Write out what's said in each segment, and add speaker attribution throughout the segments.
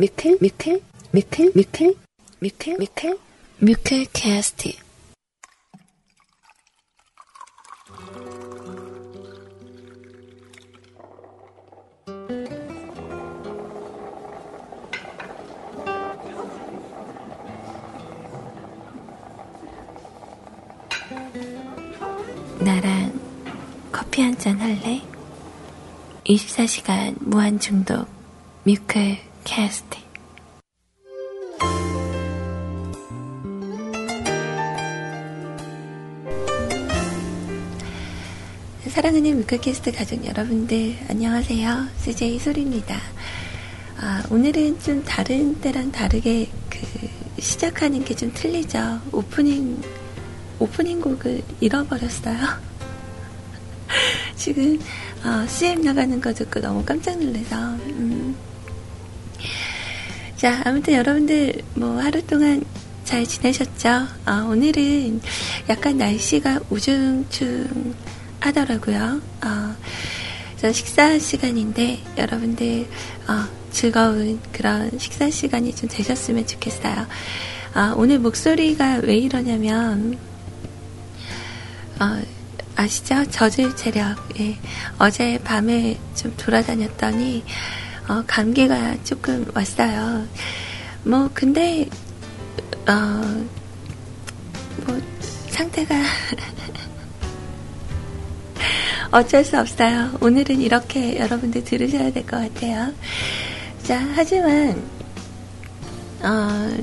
Speaker 1: 뮤클 뮤클 뮤클 뮤클 뮤클 뮤클 뮤클 캐스트 나랑 커피 한 잔 할래? 24시간 무한 중독 뮤클 캐스트 사랑하는 뮤클캐스트 가족 여러분들 안녕하세요. CJ 소리입니다. 아, 오늘은 좀 다른 때랑 다르게 그 시작하는 게 좀 틀리죠. 오프닝 오프닝 곡을 잃어버렸어요. 지금 어, CM 나가는 거 듣고 너무 깜짝 놀라서 음. 자 아무튼 여러분들 뭐 하루 동안 잘 지내셨죠? 어, 오늘은 약간 날씨가 우중충 하더라고요. 어, 저 식사 시간인데 여러분들 어, 즐거운 그런 식사 시간이 좀 되셨으면 좋겠어요. 어, 오늘 목소리가 왜 이러냐면 어, 아시죠? 저질 체력. 예. 어제 밤에 좀 돌아다녔더니 어, 감기가 조금 왔어요. 뭐 근데 어, 뭐 상태가 어쩔 수 없어요. 오늘은 이렇게 여러분들 들으셔야 될 것 같아요. 자, 하지만 어,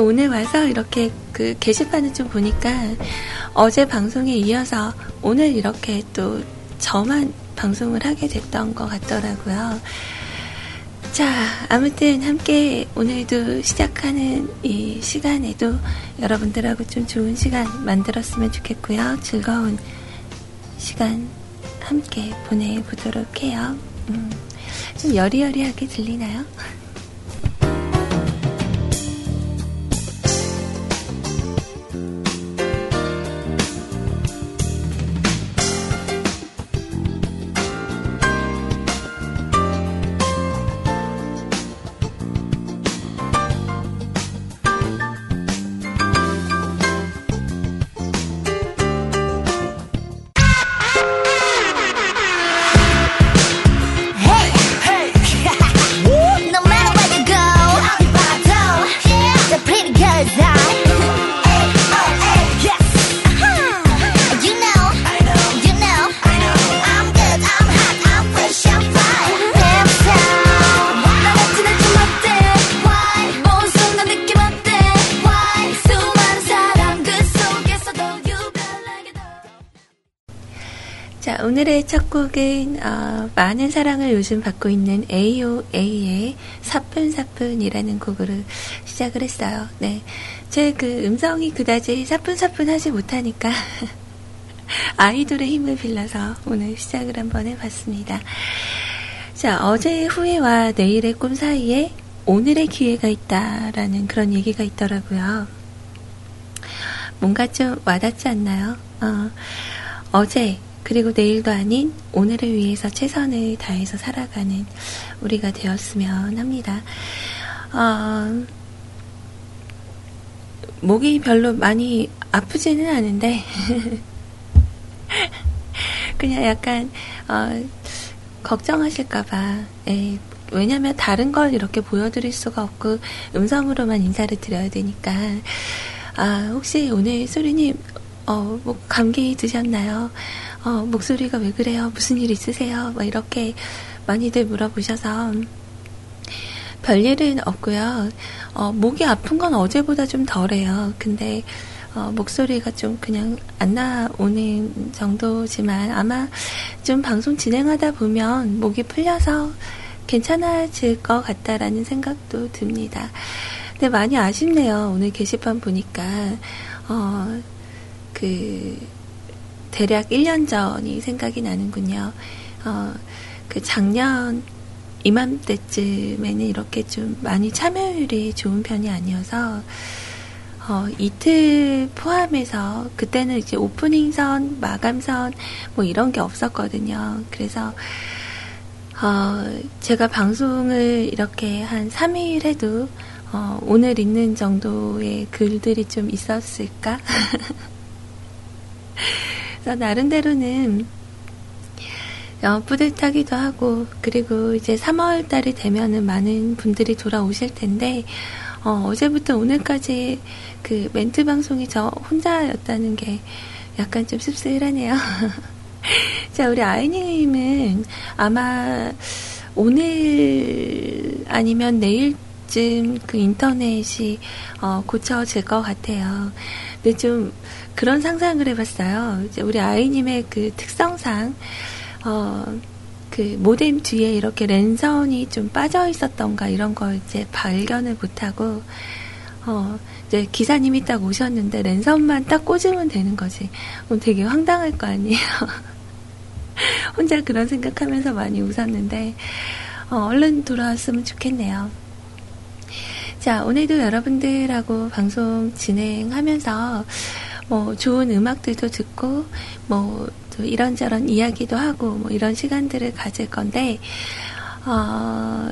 Speaker 1: 오늘 와서 이렇게 그 게시판을 좀 보니까 어제 방송에 이어서 오늘 이렇게 또 저만 방송을 하게 됐던 것 같더라고요. 자, 아무튼 함께 오늘도 시작하는 이 시간에도 여러분들하고 좀 좋은 시간 만들었으면 좋겠고요. 즐거운 시간 함께 보내보도록 해요. 음, 좀 여리여리하게 들리나요? 곡은 어, 많은 사랑을 요즘 받고 있는 AOA의 사뿐사뿐이라는 곡으로 시작을 했어요. 네, 제 그 음성이 그다지 사뿐사뿐하지 못하니까 아이돌의 힘을 빌려서 오늘 시작을 한번 해봤습니다. 자, 어제의 후회와 내일의 꿈 사이에 오늘의 기회가 있다라는 그런 얘기가 있더라고요. 뭔가 좀 와닿지 않나요? 어, 어제 그리고 내일도 아닌 오늘을 위해서 최선을 다해서 살아가는 우리가 되었으면 합니다. 어, 목이 별로 많이 아프지는 않은데, 그냥 약간, 어, 걱정하실까봐, 예, 왜냐면 다른 걸 이렇게 보여드릴 수가 없고, 음성으로만 인사를 드려야 되니까, 아, 혹시 오늘 소리님, 어, 뭐, 감기 드셨나요? 어, 목소리가 왜 그래요? 무슨 일 있으세요? 뭐 이렇게 많이들 물어보셔서 별일은 없고요. 어, 목이 아픈 건 어제보다 좀 덜해요. 근데 어, 목소리가 좀 그냥 안 나오는 정도지만 아마 좀 방송 진행하다 보면 목이 풀려서 괜찮아질 것 같다라는 생각도 듭니다. 근데 많이 아쉽네요. 오늘 게시판 보니까 어, 그 대략 1년 전이 생각이 나는군요. 어, 그 작년 이맘때쯤에는 이렇게 좀 많이 참여율이 좋은 편이 아니어서 어, 이틀 포함해서 그때는 이제 오프닝 선, 마감 선, 뭐 이런 게 없었거든요. 그래서 어, 제가 방송을 이렇게 한 3일 해도 어, 오늘 있는 정도의 글들이 좀 있었을까? 그래서 나름대로는 어, 뿌듯하기도 하고 그리고 이제 3월 달이 되면은 많은 분들이 돌아오실 텐데 어, 어제부터 오늘까지 그 멘트 방송이 저 혼자였다는 게 약간 좀 씁쓸하네요. 자, 우리 아이님은 아마 오늘 아니면 내일쯤 그 인터넷이 어, 고쳐질 것 같아요. 근데 좀 그런 상상을 해봤어요. 이제 우리 아이님의 그 특성상 어, 그 모뎀 뒤에 이렇게 랜선이 좀 빠져 있었던가 이런 걸 이제 발견을 못하고 어, 이제 기사님이 딱 오셨는데 랜선만 딱 꽂으면 되는 거지. 그럼 되게 황당할 거 아니에요. 혼자 그런 생각하면서 많이 웃었는데 어, 얼른 돌아왔으면 좋겠네요. 자, 오늘도 여러분들하고 방송 진행하면서 뭐 좋은 음악들도 듣고 뭐 이런저런 이야기도 하고 뭐 이런 시간들을 가질 건데 어,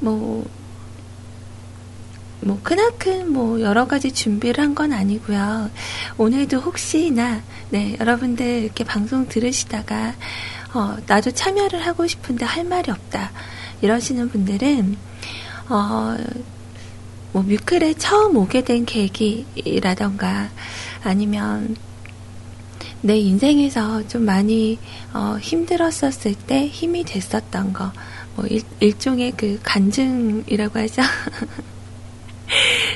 Speaker 1: 뭐, 뭐, 크나큰 뭐, 여러 가지 준비를 한 건 아니고요. 오늘도 혹시나, 네, 여러분들 이렇게 방송 들으시다가, 어, 나도 참여를 하고 싶은데 할 말이 없다. 이러시는 분들은, 어, 뭐, 뮤클에 처음 오게 된 계기라던가, 아니면, 내 인생에서 좀 많이 어, 힘들었었을 때 힘이 됐었던 거, 뭐 일, 일종의 그 간증이라고 하죠.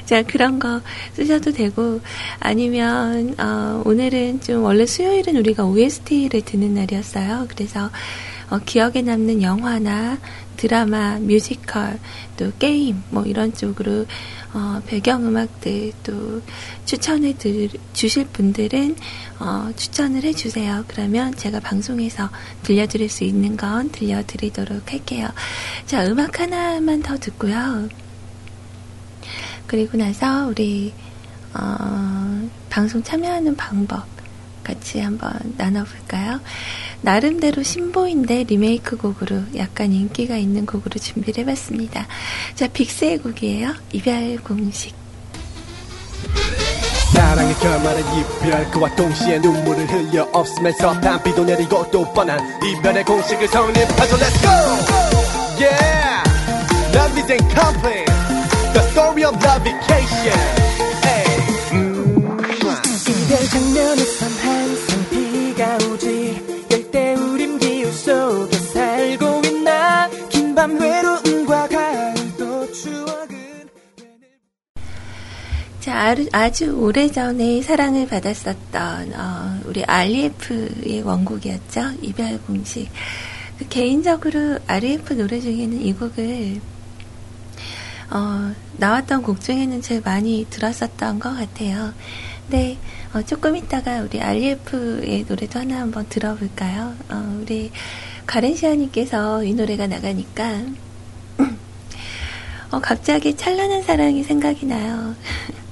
Speaker 1: 자 그런 거 쓰셔도 되고 아니면 어, 오늘은 좀 원래 수요일은 우리가 OST를 듣는 날이었어요. 그래서 어, 기억에 남는 영화나 드라마, 뮤지컬, 또 게임 뭐 이런 쪽으로 어, 배경음악들 또 추천해 드, 주실 분들은 어, 추천을 해주세요. 그러면 제가 방송에서 들려드릴 수 있는 건 들려드리도록 할게요. 자, 음악 하나만 더 듣고요. 그리고 나서 우리 어, 방송 참여하는 방법 같이 한번 나눠볼까요? 나름대로 신보인데 리메이크 곡으로 약간 인기가 있는 곡으로 준비를 해봤습니다. 자, 빅스의 곡이에요. 이별 공식. 사랑의 결말은 이별 그와 동시에 눈물을 흘려 없으면서 단비도 내리고 또 뻔한 이별의 공식을 성립하죠 Let's go! Yeah! Love isn't complaint 아주 오래전에 사랑을 받았었던 어, 우리 REF의 원곡이었죠. 이별 공식. 그 개인적으로 REF 노래 중에는 이 곡을 어, 나왔던 곡 중에는 제일 많이 들었었던 것 같아요. 네, 어, 조금 있다가 우리 REF의 노래도 하나 한번 들어볼까요? 어, 우리 가렌시아님께서 이 노래가 나가니까 어, 갑자기 찬란한 사랑이 생각이 나요.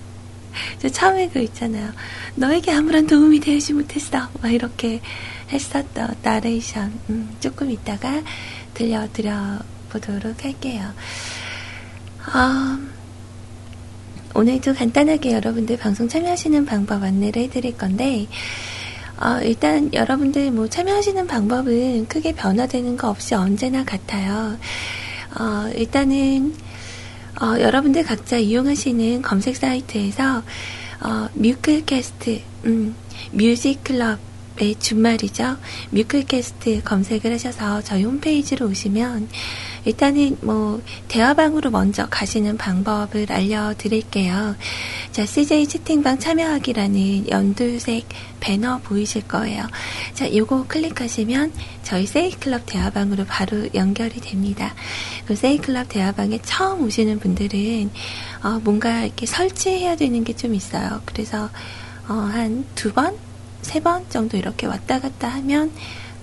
Speaker 1: 저 처음에 그 있잖아요. 너에게 아무런 도움이 되지 못했어. 막 이렇게 했었던 나레이션. 음, 조금 있다가 들려드려 보도록 할게요. 어, 오늘도 간단하게 여러분들 방송 참여하시는 방법 안내를 해드릴 건데, 어, 일단 여러분들 뭐 참여하시는 방법은 크게 변화되는 거 없이 언제나 같아요. 어, 일단은 어, 여러분들 각자 이용하시는 검색 사이트에서 어, 뮤클캐스트, 음, 뮤직클럽 의 준말이죠. 뮤클캐스트 검색을 하셔서 저희 홈페이지로 오시면 일단은 뭐 대화방으로 먼저 가시는 방법을 알려드릴게요. 자, CJ 채팅방 참여하기라는 연두색 배너 보이실 거예요. 자, 요거 클릭하시면 저희 세이클럽 대화방으로 바로 연결이 됩니다. 그 세이클럽 대화방에 처음 오시는 분들은 어, 뭔가 이렇게 설치해야 되는 게 좀 있어요. 그래서 어, 한 두 번, 세 번 정도 이렇게 왔다 갔다 하면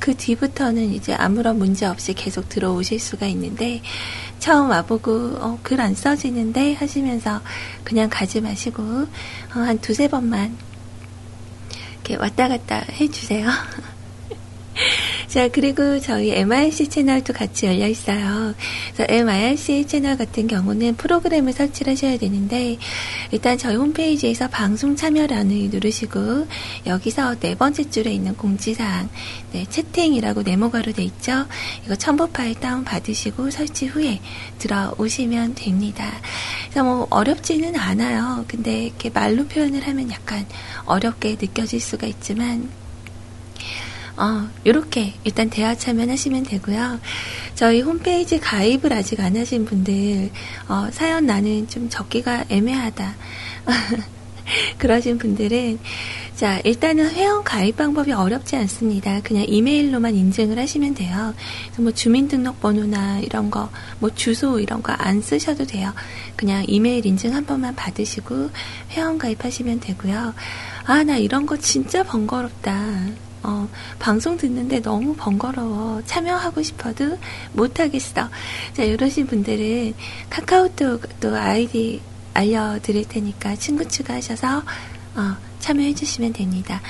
Speaker 1: 그 뒤부터는 이제 아무런 문제 없이 계속 들어오실 수가 있는데 처음 와보고 어, 글 안 써지는데 하시면서 그냥 가지 마시고 어, 한 두세 번만 이렇게 왔다 갔다 해주세요. 자, 그리고 저희 MIRC 채널도 같이 열려 있어요. 그래서 MIRC 채널 같은 경우는 프로그램을 설치를 하셔야 되는데, 일단 저희 홈페이지에서 방송 참여란을 누르시고, 여기서 네 번째 줄에 있는 공지사항, 네, 채팅이라고 네모가로 돼 있죠? 이거 첨부 파일 다운 받으시고 설치 후에 들어오시면 됩니다. 그래서 뭐 어렵지는 않아요. 근데 이렇게 말로 표현을 하면 약간 어렵게 느껴질 수가 있지만, 어, 요렇게 일단 대화 참여하시면 되고요. 저희 홈페이지 가입을 아직 안 하신 분들, 어, 사연 나는 좀 적기가 애매하다. 그러신 분들은 자 일단은 회원 가입 방법이 어렵지 않습니다. 그냥 이메일로만 인증을 하시면 돼요. 뭐 주민등록번호나 이런 거, 뭐 주소 이런 거 안 쓰셔도 돼요. 그냥 이메일 인증 한 번만 받으시고 회원 가입하시면 되고요. 아 나 이런 거 진짜 번거롭다. 어, 방송 듣는데 너무 번거로워. 참여하고 싶어도 못하겠어. 자, 이러신 분들은 카카오톡 또 아이디 알려드릴 테니까 친구 추가하셔서 어, 참여해주시면 됩니다.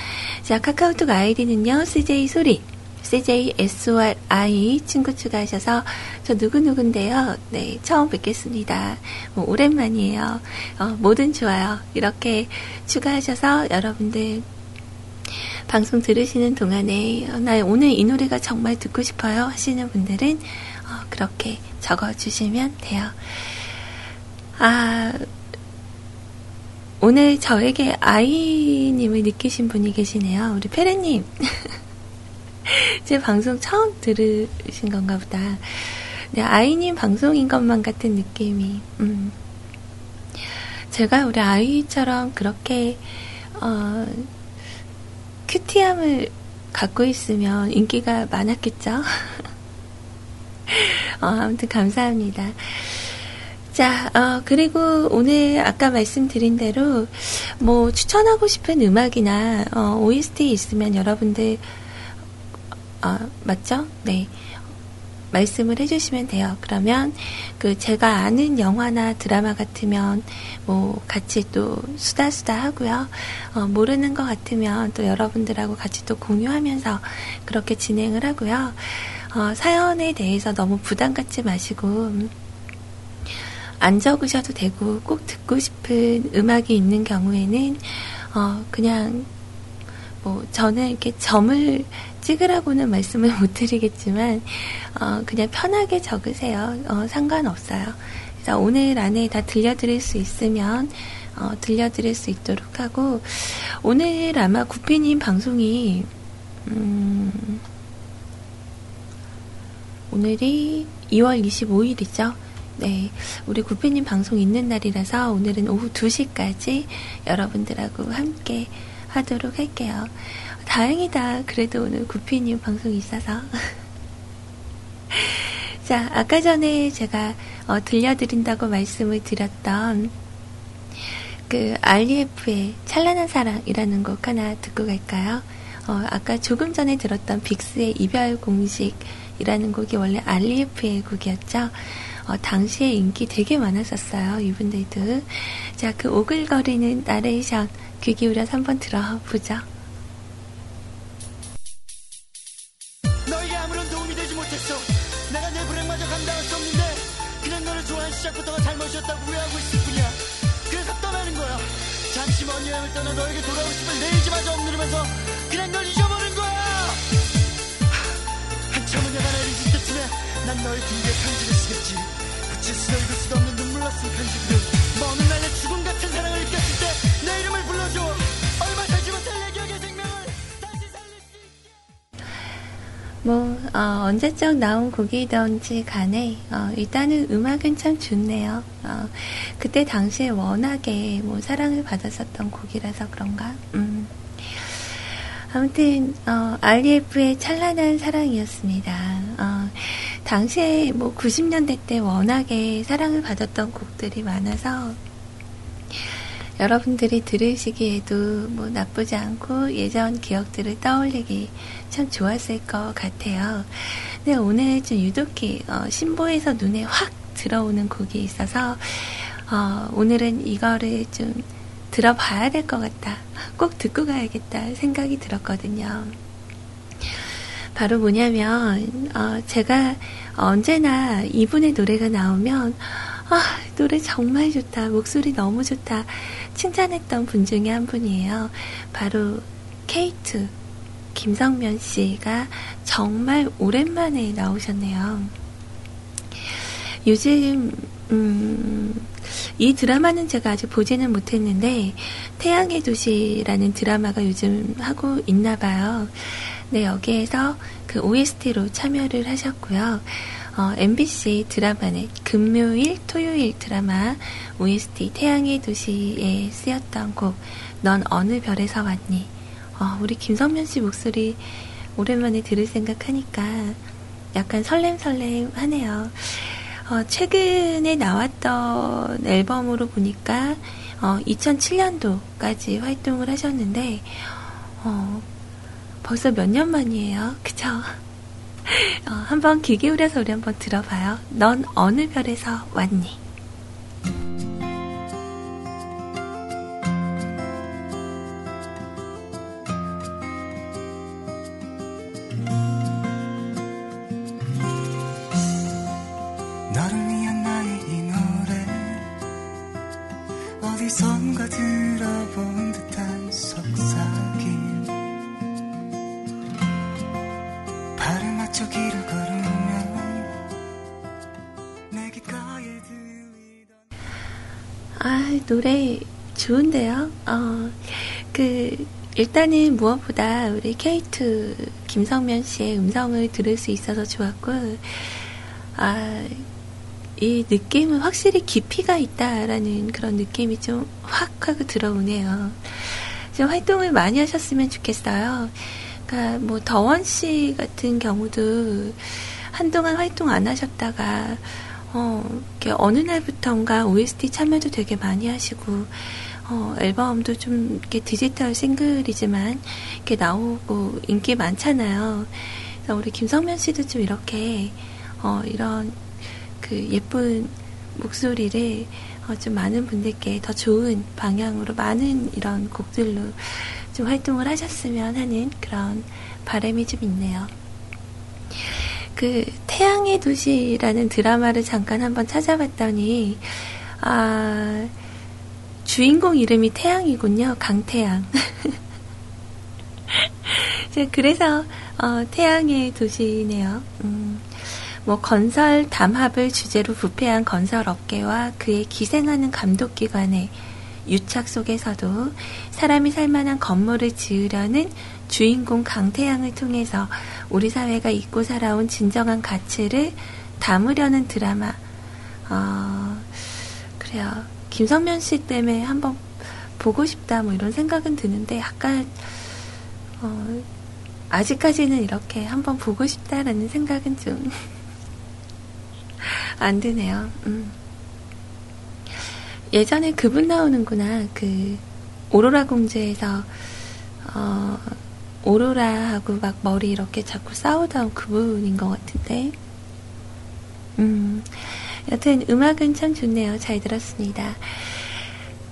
Speaker 1: 자, 카카오톡 아이디는요, CJ 소리. CJSORI 친구 추가하셔서 저 누구누군데요. 네, 처음 뵙겠습니다. 뭐 오랜만이에요. 어, 뭐든 좋아요. 이렇게 추가하셔서 여러분들 방송 들으시는 동안에 어, 나 오늘 이 노래가 정말 듣고 싶어요 하시는 분들은 어, 그렇게 적어주시면 돼요. 아, 오늘 저에게 아이님을 느끼신 분이 계시네요. 우리 페레님. 제 방송 처음 들으신 건가 보다. 네, 아이님 방송인 것만 같은 느낌이, 음. 제가 우리 아이처럼 그렇게, 어, 큐티함을 갖고 있으면 인기가 많았겠죠? 어, 아무튼 감사합니다. 자, 어, 그리고 오늘 아까 말씀드린 대로 뭐 추천하고 싶은 음악이나 어, OST 있으면 여러분들 어, 맞죠? 네. 말씀을 해주시면 돼요. 그러면 그 제가 아는 영화나 드라마 같으면 뭐 같이 또 수다 수다 하고요. 어, 모르는 것 같으면 또 여러분들하고 같이 또 공유하면서 그렇게 진행을 하고요. 어, 사연에 대해서 너무 부담 갖지 마시고 안 적으셔도 되고 꼭 듣고 싶은 음악이 있는 경우에는 어 그냥 뭐 저는 이렇게 점을 찍으라고는 말씀을 못 드리겠지만 어 그냥 편하게 적으세요. 어 상관없어요. 그래서 오늘 안에 다 들려드릴 수 있으면 어 들려드릴 수 있도록 하고 오늘 아마 구피님 방송이 음 오늘이 2월 25일이죠. 네, 우리 구피님 방송 있는 날이라서 오늘은 오후 2시까지 여러분들하고 함께 하도록 할게요. 다행이다. 그래도 오늘 구피님 방송 있어서. 자, 아까 전에 제가 어, 들려드린다고 말씀을 드렸던 그 알리에프의 찬란한 사랑이라는 곡 하나 듣고 갈까요? 어, 아까 조금 전에 들었던 빅스의 이별 공식이라는 곡이 원래 알리에프의 곡이었죠. 어, 당시에 인기 되게 많았었어요. 이분들도. 자, 그 오글거리는 나레이션 귀 기울여서 한번 들어보죠.
Speaker 2: 억누르면서 그냥 널 잊어버린 거야. 한참을 내가 내린 때쯤에 난 너의 등에 편지를 쓰겠지. 빛을 수도 읽을 수도 없는 눈물 났은 편지들 뭐 어느 날내 죽음 같은 사랑을 느꼈을 때 내 이름을 불러줘 얼마 살지 못할 내 기억의 생명을 다시 살릴 수 있게
Speaker 1: 뭐 어, 언제적 나온 곡이던지 간에 어, 일단은 음악은 참 좋네요. 어, 그때 당시에 워낙에 뭐 사랑을 받았었던 곡이라서 그런가. 음. 아무튼 어, REF의 찬란한 사랑이었습니다. 어, 당시에 뭐 90년대 때 워낙에 사랑을 받았던 곡들이 많아서 여러분들이 들으시기에도 뭐 나쁘지 않고 예전 기억들을 떠올리기 참 좋았을 것 같아요. 근데 오늘 좀 유독히 어, 신보에서 눈에 확 들어오는 곡이 있어서 어, 오늘은 이거를 좀 들어봐야 될 것 같다. 꼭 듣고 가야겠다 생각이 들었거든요. 바로 뭐냐면, 어, 제가 언제나 이분의 노래가 나오면, 아, 노래 정말 좋다. 목소리 너무 좋다. 칭찬했던 분 중에 한 분이에요. 바로 케이트 김성면 씨가 정말 오랜만에 나오셨네요. 요즘, 음, 이 드라마는 제가 아직 보지는 못했는데, 태양의 도시라는 드라마가 요즘 하고 있나 봐요. 네, 여기에서 그 OST로 참여를 하셨고요. 어, MBC 드라마는 금요일, 토요일 드라마 OST 태양의 도시에 쓰였던 곡, 넌 어느 별에서 왔니? 어, 우리 김성면 씨 목소리 오랜만에 들을 생각하니까 약간 설렘설렘 하네요. 어, 최근에 나왔던 앨범으로 보니까 어, 2007년도까지 활동을 하셨는데 어, 벌써 몇 년 만이에요. 그쵸? 어, 한번 귀 기울여서 우리 한번 들어봐요. 넌 어느 별에서 왔니? 좋은데요. 어, 그, 일단은 무엇보다 우리 케이트 김성면 씨의 음성을 들을 수 있어서 좋았고, 아, 이 느낌은 확실히 깊이가 있다라는 그런 느낌이 좀 확 하고 들어오네요. 좀 활동을 많이 하셨으면 좋겠어요. 그러니까 뭐 더원 씨 같은 경우도 한동안 활동 안 하셨다가 어, 이렇게 어느 날부턴가 OST 참여도 되게 많이 하시고, 어, 앨범도 좀 이렇게 디지털 싱글이지만 이렇게 나오고 인기 많잖아요. 그래서 우리 김성면 씨도 좀 이렇게, 어, 이런 그 예쁜 목소리를 어, 좀 많은 분들께 더 좋은 방향으로 많은 이런 곡들로 좀 활동을 하셨으면 하는 그런 바람이 좀 있네요. 그 태양의 도시라는 드라마를 잠깐 한번 찾아봤더니 아 주인공 이름이 태양이군요. 강태양. 그래서 어, 태양의 도시네요. 음, 뭐 건설 담합을 주제로 부패한 건설 업계와 그의 기생하는 감독 기관의 유착 속에서도 사람이 살만한 건물을 지으려는 주인공 강태양을 통해서 우리 사회가 잊고 살아온 진정한 가치를 담으려는 드라마. 어, 그래요. 김성면 씨 때문에 한번 보고 싶다 뭐 이런 생각은 드는데 약간 어, 아직까지는 이렇게 한번 보고 싶다라는 생각은 좀 안 드네요. 음. 예전에 그분 나오는구나. 그 오로라 공주에서 어, 오로라하고 막 머리 이렇게 자꾸 싸우던 그분인 것 같은데. 음, 여튼 음악은 참 좋네요. 잘 들었습니다.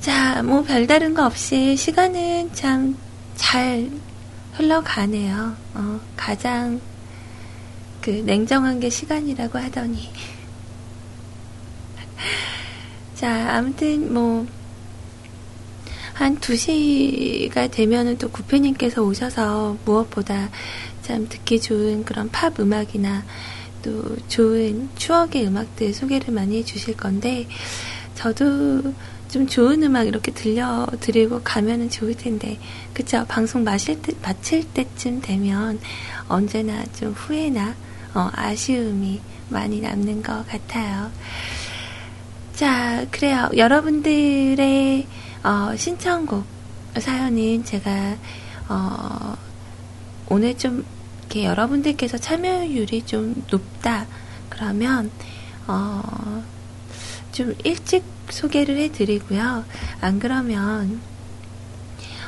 Speaker 1: 자, 뭐 별다른 거 없이 시간은 참 잘 흘러가네요. 어, 가장 그 냉정한 게 시간이라고 하더니. 자, 아무튼 뭐, 한 2시가 되면은 또 구피님께서 오셔서 무엇보다 참 듣기 좋은 그런 팝 음악이나 또 좋은 추억의 음악들 소개를 많이 해주실 건데, 저도 좀 좋은 음악 이렇게 들려드리고 가면은 좋을 텐데, 그쵸? 방송 마실 때, 마칠 때쯤 되면 언제나 좀 후회나, 어, 아쉬움이 많이 남는 것 같아요. 자, 그래요. 여러분들의 어, 신청곡 사연은 제가 어, 오늘 좀 이렇게 여러분들께서 참여율이 좀 높다 그러면 어, 좀 일찍 소개를 해드리고요. 안 그러면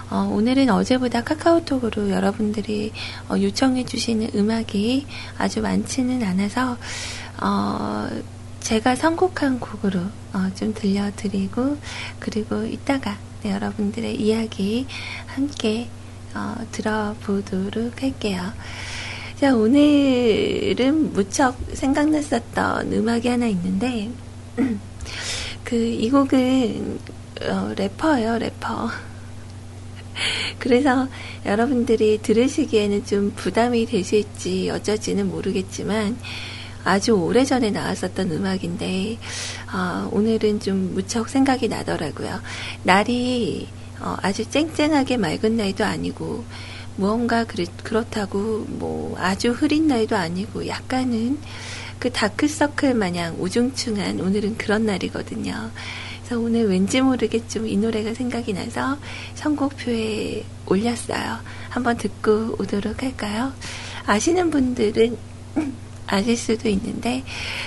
Speaker 1: 어, 오늘은 어제보다 카카오톡으로 여러분들이 어, 요청해 주시는 음악이 아주 많지는 않아서 어, 제가 선곡한 곡으로 어, 좀 들려드리고 그리고 이따가 네, 여러분들의 이야기 함께 어, 들어보도록 할게요. 자, 오늘은 무척 생각났었던 음악이 하나 있는데, 그, 이 곡은, 어, 래퍼예요, 래퍼. 그래서 여러분들이 들으시기에는 좀 부담이 되실지 어쩔지는 모르겠지만, 아주 오래전에 나왔었던 음악인데, 어, 오늘은 좀 무척 생각이 나더라고요. 날이 어, 아주 쨍쨍하게 맑은 날도 아니고, 무언가 그렇, 그렇다고 뭐 아주 흐린 날도 아니고 약간은 그 다크서클 마냥 우중충한 오늘은 그런 날이거든요. 그래서 오늘 왠지 모르게 좀 이 노래가 생각이 나서 선곡표에 올렸어요. 한번 듣고 오도록 할까요? 아시는 분들은 아실 수도 있는데,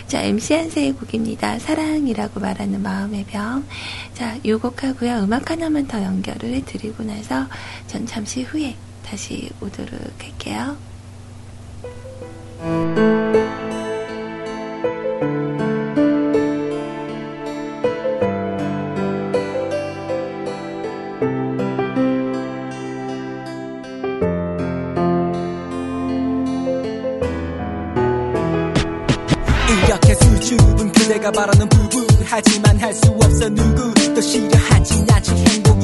Speaker 1: 자, MC 한세의 곡입니다. 사랑이라고 말하는 마음의 병. 자, 요 곡하고요. 음악 하나만 더 연결을 해 드리고 나서 전 잠시 후에 다시 오도록 할게요.
Speaker 3: 이렇게 수줍은 그대가 바라는 부부. 하지만 할 수 없어 누구도 싫어하지 않지 행복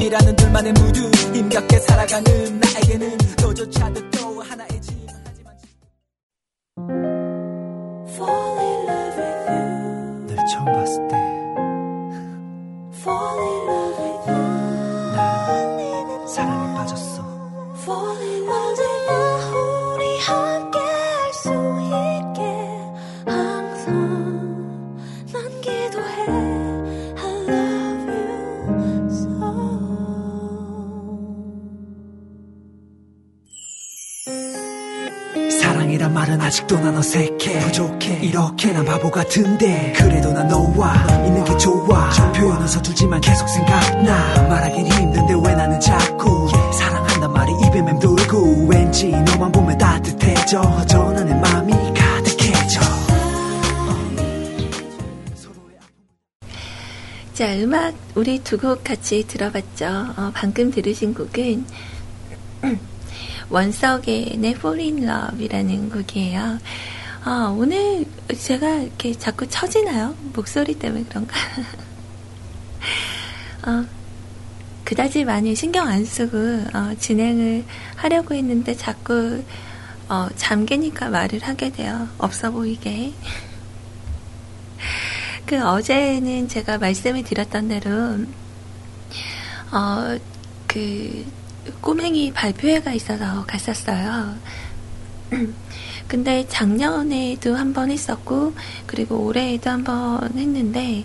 Speaker 3: 이라는 둘만의 무드 힘겹게 살아가는 나에게는 너조차도 또 하나의 짐 하지만
Speaker 4: Fall in love with you.
Speaker 3: 널 처음 봤을 때
Speaker 4: Fall in love with you.
Speaker 3: 난 사랑에 빠졌어
Speaker 4: Fall in love
Speaker 3: 말은 아직도 난 어색해. 부족해. 이렇게 난 바보 같은데. 그래도 난 너와 있는 게 좋아. 표현은 서툴지만 계속 생각나. 말하긴 힘든데 왜 나는 자꾸 사랑한단 말이 입에 맴돌고 왠지 너만 보면 따뜻해져. 전하는 마음이 가득해져.
Speaker 1: 자, 음악 우리 두 곡 같이 들어봤죠. 어, 방금 들으신 곡은 원석의 Fall in Love이라는 곡이에요. 어, 오늘 제가 이렇게 자꾸 처지나요? 목소리 때문에 그런가? 어, 그다지 많이 신경 안 쓰고 어, 진행을 하려고 했는데 자꾸 어, 잠기니까 말을 하게 돼요. 없어 보이게. 그 어제는 제가 말씀을 드렸던 대로 어, 그 꼬맹이 발표회가 있어서 갔었어요. 근데 작년에도 한 번 했었고 그리고 올해에도 한 번 했는데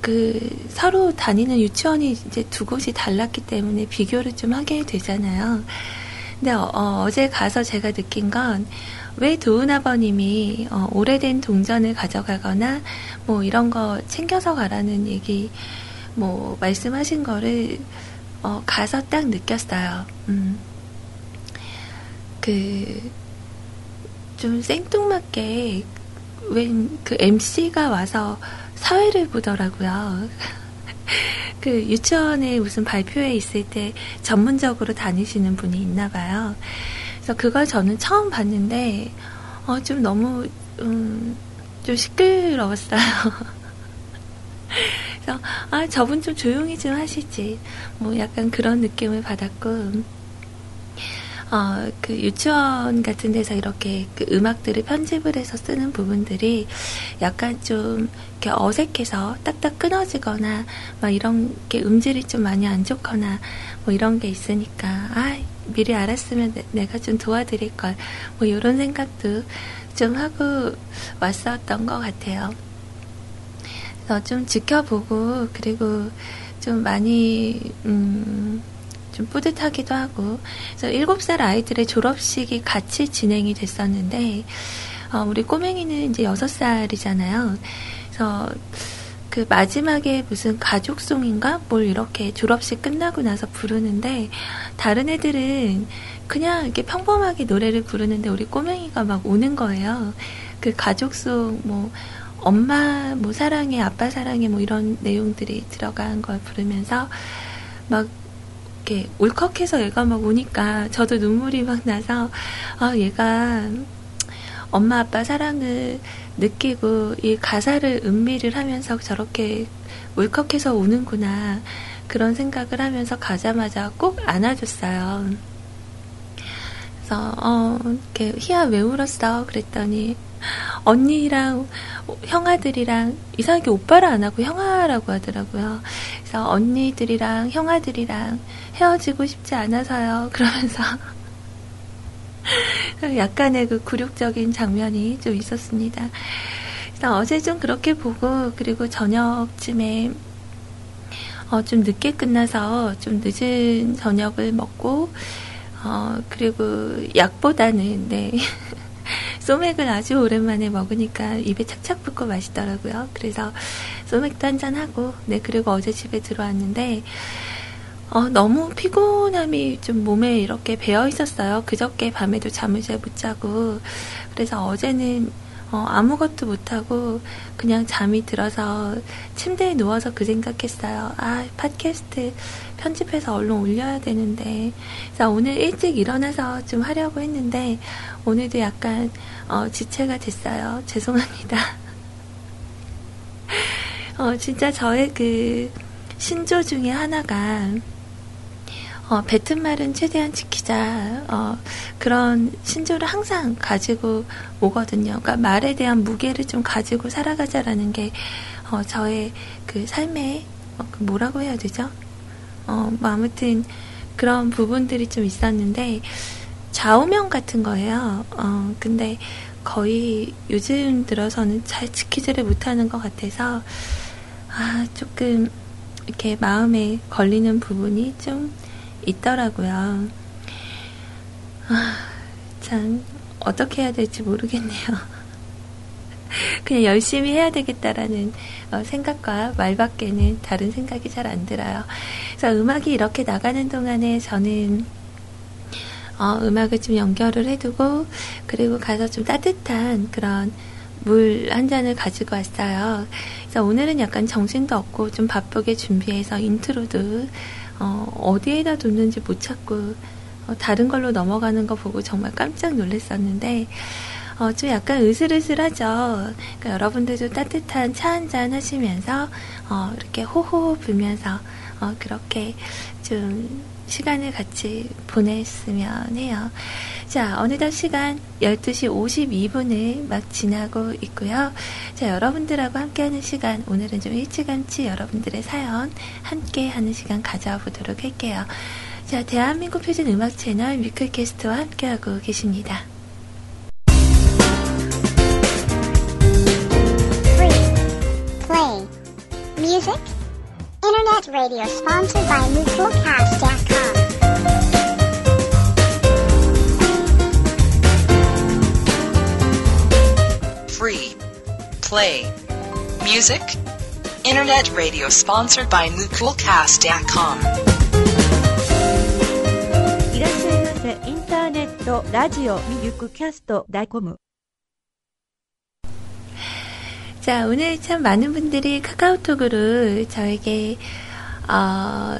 Speaker 1: 그 서로 다니는 유치원이 이제 두 곳이 달랐기 때문에 비교를 좀 하게 되잖아요. 근데 어, 제 가서 제가 느낀 건 왜 도훈 아버님이 어, 오래된 동전을 가져가거나 뭐 이런 거 챙겨서 가라는 얘기 뭐 말씀하신 거를 어, 가서 딱 느꼈어요. 음. 그, 좀 생뚱맞게, 웬, 그 MC가 와서 사회를 보더라고요. 그 유치원에 무슨 발표회 있을 때 전문적으로 다니시는 분이 있나 봐요. 그래서 그걸 저는 처음 봤는데, 어, 좀 너무, 음, 좀 시끄러웠어요. 그래서 아 저분 좀 조용히 좀 하시지. 뭐 약간 그런 느낌을 받았고 어, 그 유치원 같은 데서 이렇게 그 음악들을 편집을 해서 쓰는 부분들이 약간 좀 이렇게 어색해서 딱딱 끊어지거나 막 이런 게 음질이 좀 많이 안 좋거나 뭐 이런 게 있으니까 아 미리 알았으면 내, 가좀 도와드릴 걸. 뭐 이런 생각도 좀 하고 왔었던 것 같아요. 그래서 좀 지켜보고 그리고 좀 많이 음, 좀 뿌듯하기도 하고 그래서 일곱 살 아이들의 졸업식이 같이 진행이 됐었는데 어, 우리 꼬맹이는 이제 여섯 살이잖아요. 그래서 그 마지막에 무슨 가족송인가 뭘 이렇게 졸업식 끝나고 나서 부르는데 다른 애들은 그냥 이렇게 평범하게 노래를 부르는데 우리 꼬맹이가 막 우는 거예요. 그 가족송 뭐 엄마 뭐 사랑해 아빠 사랑해 뭐 이런 내용들이 들어간 걸 부르면서 막 이렇게 울컥해서 얘가 막 우니까 저도 눈물이 막 나서 아 얘가 엄마 아빠 사랑을 느끼고 이 가사를 음미를 하면서 저렇게 울컥해서 우는구나 그런 생각을 하면서 가자마자 꼭 안아줬어요. 그래서 어 이렇게 희야 왜 울었어? 그랬더니 언니랑 형아들이랑 이상하게 오빠를 안 하고 형아라고 하더라고요. 그래서 언니들이랑 형아들이랑 헤어지고 싶지 않아서요. 그러면서 약간의 그 굴욕적인 장면이 좀 있었습니다. 그래서 어제 좀 그렇게 보고 그리고 저녁쯤에 어, 좀 늦게 끝나서 좀 늦은 저녁을 먹고 어, 그리고 약보다는 네. 소맥을 아주 오랜만에 먹으니까 입에 착착 붙고 맛있더라고요. 그래서 소맥도 한잔 하고, 네, 그리고 어제 집에 들어왔는데, 어, 너무 피곤함이 좀 몸에 이렇게 배어 있었어요. 그저께 밤에도 잠을 잘 못 자고. 그래서 어제는 어, 아무것도 못하고 그냥 잠이 들어서 침대에 누워서 그 생각했어요. 아, 팟캐스트 편집해서 얼른 올려야 되는데. 그래서 오늘 일찍 일어나서 좀 하려고 했는데, 오늘도 약간, 어, 지체가 됐어요. 죄송합니다. 어, 진짜 저의 그 신조 중에 하나가, 어, 뱉은 말은 최대한 지키자. 어, 그런 신조를 항상 가지고 오거든요. 그러니까 말에 대한 무게를 좀 가지고 살아가자라는 게 어, 저의 그 삶의 어, 그 뭐라고 해야 되죠? 어, 뭐 아무튼 그런 부분들이 좀 있었는데 좌우명 같은 거예요. 어, 근데 거의 요즘 들어서는 잘 지키지를 못하는 것 같아서 아, 조금 이렇게 마음에 걸리는 부분이 좀 있더라고요. 아, 참, 어떻게 해야 될지 모르겠네요. 그냥 열심히 해야 되겠다라는 어, 생각과 말밖에는 다른 생각이 잘 안 들어요. 그래서 음악이 이렇게 나가는 동안에 저는 어, 음악을 좀 연결을 해두고 그리고 가서 좀 따뜻한 그런 물 한 잔을 가지고 왔어요. 그래서 오늘은 약간 정신도 없고 좀 바쁘게 준비해서 intro도 어, 어디에다 뒀는지 못 찾고 어, 다른 걸로 넘어가는 거 보고 정말 깜짝 놀랐었는데 어, 좀 약간 으슬으슬하죠. 그러니까 여러분들도 따뜻한 차 한 잔 하시면서 어, 이렇게 호호 불면서 어, 그렇게 좀 시간을 같이 보냈으면 해요. 자, 어느덧 시간 12시 52분을 막 지나고 있고요. 자, 여러분들하고 함께하는 시간, 오늘은 좀 일찌감치 여러분들의 사연 함께하는 시간 가져보도록 할게요. 자, 대한민국 표준 음악 채널 뮤클캐스트와 함께하고 계십니다.
Speaker 5: Play. Music. Internet radio
Speaker 6: play, music, internet radio sponsored by MucoolCast.com.
Speaker 7: いらっしゃいませ。インターネット、ラジオ、ミルクキャスト、ダイコム。
Speaker 1: 자, 오늘 참 많은 분들이 카카오톡으로 저에게, 어,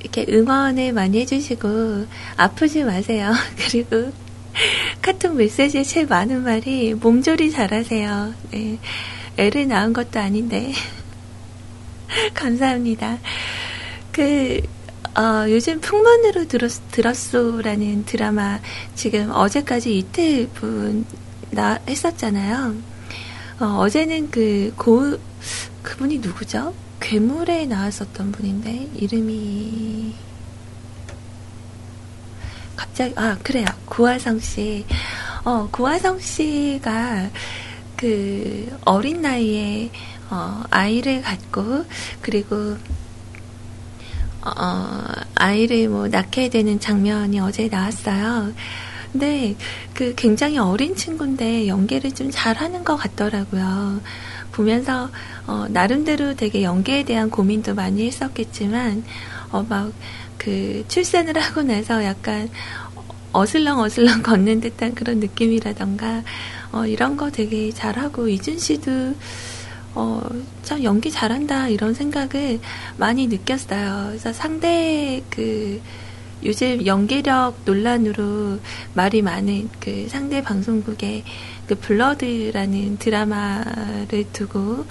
Speaker 1: 이렇게 응원을 많이 해주시고, 아프지 마세요. 그리고 카톡 메시지에 제일 많은 말이, 몸조리 잘하세요. 네. 애를 낳은 것도 아닌데. 감사합니다. 그, 어, 요즘 풍문으로 들었, 들었소라는 드라마 지금 어제까지 이틀분 나 했었잖아요. 어, 제는 그, 고, 그분이 누구죠? 괴물에 나왔었던 분인데, 이름이, 갑자기, 아, 그래요. 고화성 씨. 어, 고화성 씨가 그, 어린 나이에, 어, 아이를 갖고, 그리고, 어, 아이를 뭐 낳게 되는 장면이 어제 나왔어요. 근데 그 굉장히 어린 친구인데 연기를 좀 잘하는 것 같더라고요. 보면서 어, 나름대로 되게 연기에 대한 고민도 많이 했었겠지만 어, 막 그 출산을 하고 나서 약간 어슬렁 어슬렁 걷는 듯한 그런 느낌이라던가 어, 이런 거 되게 잘하고 이준 씨도 어, 참 연기 잘한다 이런 생각을 많이 느꼈어요. 그래서 상대 그 요즘 연기력 논란으로 말이 많은 그 상대 방송국의 그 블러드라는 드라마를 두고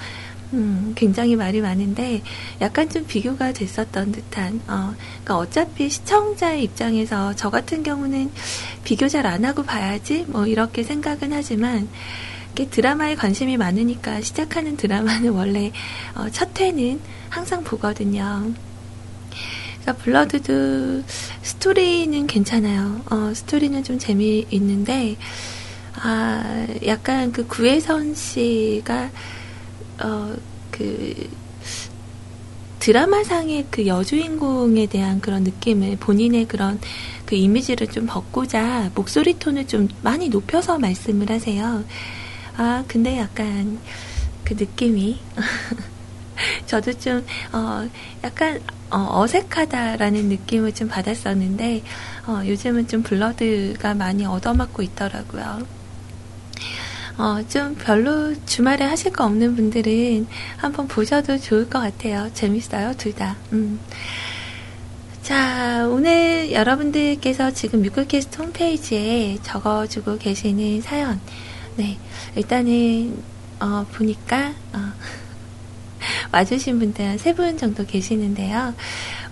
Speaker 1: 음, 굉장히 말이 많은데 약간 좀 비교가 됐었던 듯한 어, 그러니까 어차피 시청자의 입장에서 저 같은 경우는 비교 잘 안 하고 봐야지 뭐 이렇게 생각은 하지만 드라마에 관심이 많으니까 시작하는 드라마는 원래 어, 첫 회는 항상 보거든요. 그러니까 블러드도 스토리는 괜찮아요. 어, 스토리는 좀 재미있는데 아 약간 그 구혜선 씨가 어, 그, 드라마상의 그 여주인공에 대한 그런 느낌을 본인의 그런 그 이미지를 좀 벗고자 목소리 톤을 좀 많이 높여서 말씀을 하세요. 아, 근데 약간 그 느낌이 저도 좀, 어, 약간, 어, 어색하다라는 느낌을 좀 받았었는데, 어, 요즘은 좀 블러드가 많이 얻어맞고 있더라고요. 어, 좀 별로 주말에 하실 거 없는 분들은 한번 보셔도 좋을 것 같아요. 재밌어요, 둘 다. 음. 자, 오늘 여러분들께서 지금 뮤클캐스트 홈페이지에 적어주고 계시는 사연. 네, 일단은, 어, 보니까, 어, 와주신 분들 한 세 분 정도 계시는데요.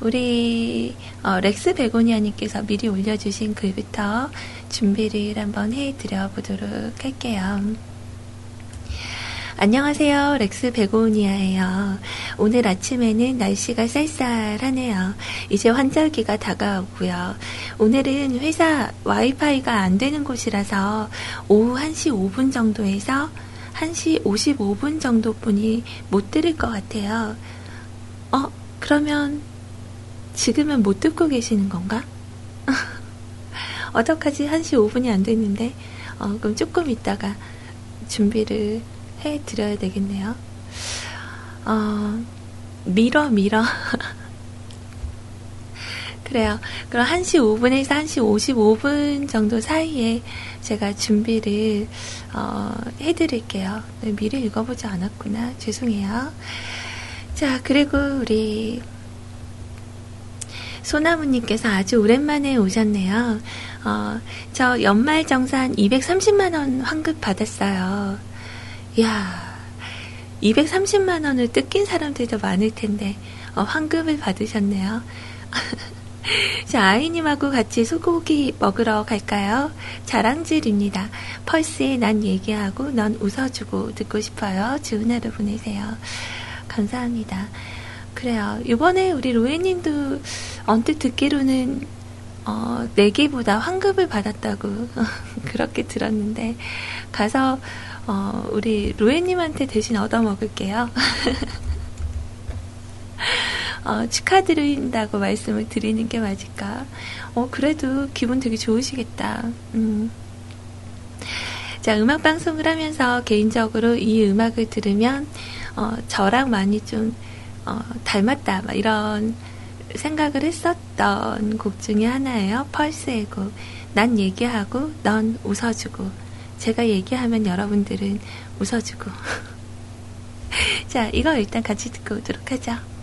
Speaker 1: 우리, 어, 렉스 베고니아님께서 미리 올려주신 글부터 준비를 한번 해드려 보도록 할게요. 안녕하세요. 렉스 베고니아예요. 오늘 아침에는 날씨가 쌀쌀하네요. 이제 환절기가 다가오고요. 오늘은 회사 와이파이가 안 되는 곳이라서 오후 1시 5분 정도에서 1시 55분 정도뿐이 못 들을 것 같아요. 어, 그러면 지금은 못 듣고 계시는 건가? 어떡하지? 1시 5분이 안 됐는데. 어, 그럼 조금 있다가 준비를 해 드려야 되겠네요. 어, 밀어, 밀어. 그래요. 그럼 1시 5분에서 1시 55분 정도 사이에 제가 준비를, 어, 해드릴게요. 네, 미리 읽어보지 않았구나. 죄송해요. 자, 그리고 우리, 소나무님께서 아주 오랜만에 오셨네요. 어, 저 연말 정산 230만원 환급 받았어요. 이야, 230만원을 뜯긴 사람들도 많을 텐데, 어, 환급을 받으셨네요. 자, 아이님하고 같이 소고기 먹으러 갈까요? 자랑질입니다. 펄스에 난 얘기하고 넌 웃어주고 듣고 싶어요. 좋은 하루 보내세요. 감사합니다. 그래요. 이번에 우리 로에님도 언뜻 듣기로는 어, 내기보다 환급을 받았다고 그렇게 들었는데 가서 어, 우리 로에님한테 대신 얻어먹을게요. 어, 축하드린다고 말씀을 드리는 게 맞을까? 어, 그래도 기분 되게 좋으시겠다. 음. 자, 음악 방송을 하면서 개인적으로 이 음악을 들으면, 어, 저랑 많이 좀, 어, 닮았다, 막 이런 생각을 했었던 곡 중에 하나예요. 펄스의 곡. 난 얘기하고, 넌 웃어주고. 제가 얘기하면 여러분들은 웃어주고. 자, 이거 일단 같이 듣고 오도록 하죠.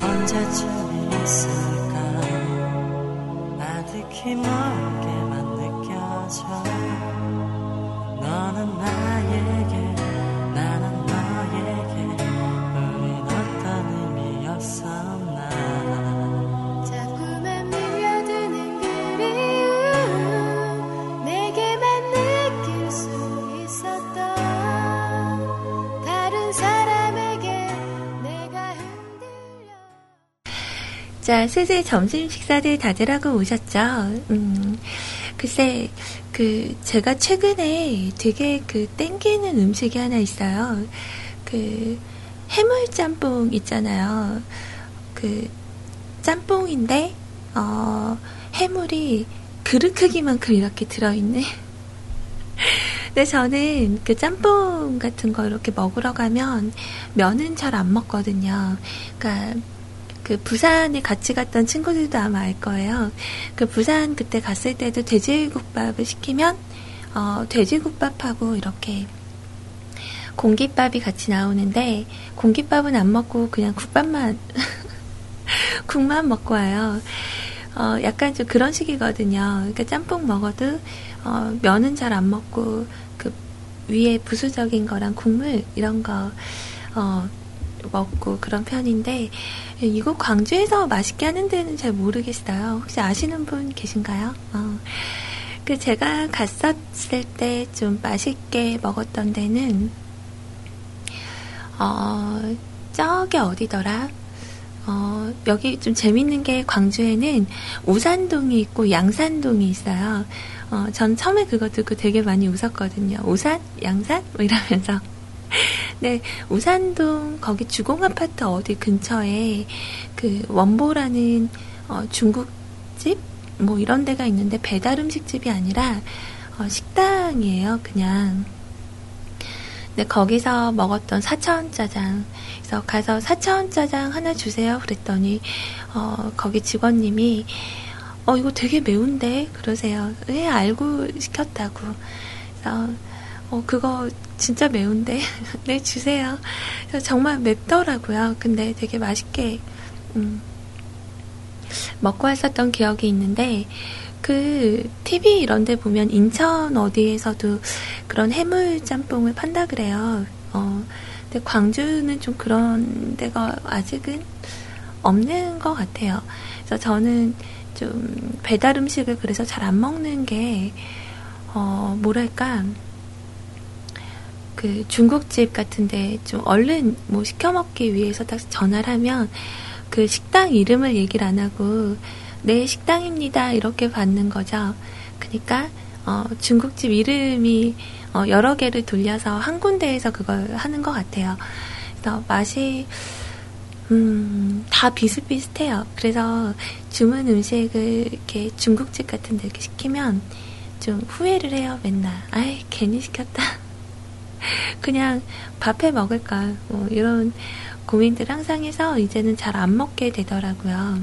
Speaker 8: 언제쯤 있을까? 아득히 멀게만 느껴져. 너는 나
Speaker 4: 자,
Speaker 1: 슬슬 점심 식사들 다들 하고 오셨죠? 음, 글쎄, 그, 제가 최근에 되게 그 땡기는 음식이 하나 있어요. 그, 해물짬뽕 있잖아요. 그, 짬뽕인데, 어, 해물이 그릇 크기만큼 이렇게 들어있네. 근데 저는 그 짬뽕 같은 거 이렇게 먹으러 가면 면은 잘 안 먹거든요. 그러니까 그 부산에 같이 갔던 친구들도 아마 알 거예요. 그 부산 그때 갔을 때도 돼지국밥을 시키면 어, 돼지국밥하고 이렇게 공깃밥이 같이 나오는데 공깃밥은 안 먹고 그냥 국밥만 국만 먹고 와요. 어, 약간 좀 그런 식이거든요. 그러니까 짬뽕 먹어도, 어, 면은 잘 안 먹고, 그, 위에 부수적인 거랑 국물, 이런 거, 어, 먹고 그런 편인데, 이곳 광주에서 맛있게 하는 데는 잘 모르겠어요. 혹시 아시는 분 계신가요? 어. 그 제가 갔었을 때 좀 맛있게 먹었던 데는, 어, 저기 어디더라? 어, 여기 좀 재밌는 게 광주에는 우산동이 있고 양산동이 있어요. 어, 전 처음에 그거 듣고 되게 많이 웃었거든요. 우산? 양산? 뭐 이러면서. 네, 우산동 거기 주공 아파트 어디 근처에 그 원보라는 어, 중국집? 뭐 이런 데가 있는데 배달 음식집이 아니라 어, 식당이에요, 그냥. 근데 거기서 먹었던 사천 짜장. 그래서 가서 사천 짜장 하나 주세요. 그랬더니 어, 거기 직원님이 어 이거 되게 매운데 그러세요. 왜 알고 시켰다고. 그래서 어 그거 진짜 매운데 네 주세요. 정말 맵더라고요. 근데 되게 맛있게 음, 먹고 왔었던 기억이 있는데 그 TV 이런 데 보면 인천 어디에서도 그런 해물 짬뽕을 판다 그래요. 어, 근데 광주는 좀 그런 데가 아직은 없는 것 같아요. 그래서 저는 좀 배달 음식을 그래서 잘 안 먹는 게, 어, 뭐랄까, 그 중국집 같은데 좀 얼른 뭐 시켜 먹기 위해서 딱 전화를 하면 그 식당 이름을 얘기를 안 하고 네 식당입니다 이렇게 받는 거죠. 그러니까 어, 중국집 이름이 어, 여러 개를 돌려서 한 군데에서 그걸 하는 것 같아요. 그래서 맛이 음, 다 비슷비슷해요. 그래서 주문 음식을 이렇게 중국집 같은 데 이렇게 시키면 좀 후회를 해요, 맨날. 아이, 괜히 시켰다. 그냥 밥해 먹을까. 뭐 이런 고민들 항상 해서 이제는 잘 안 먹게 되더라고요.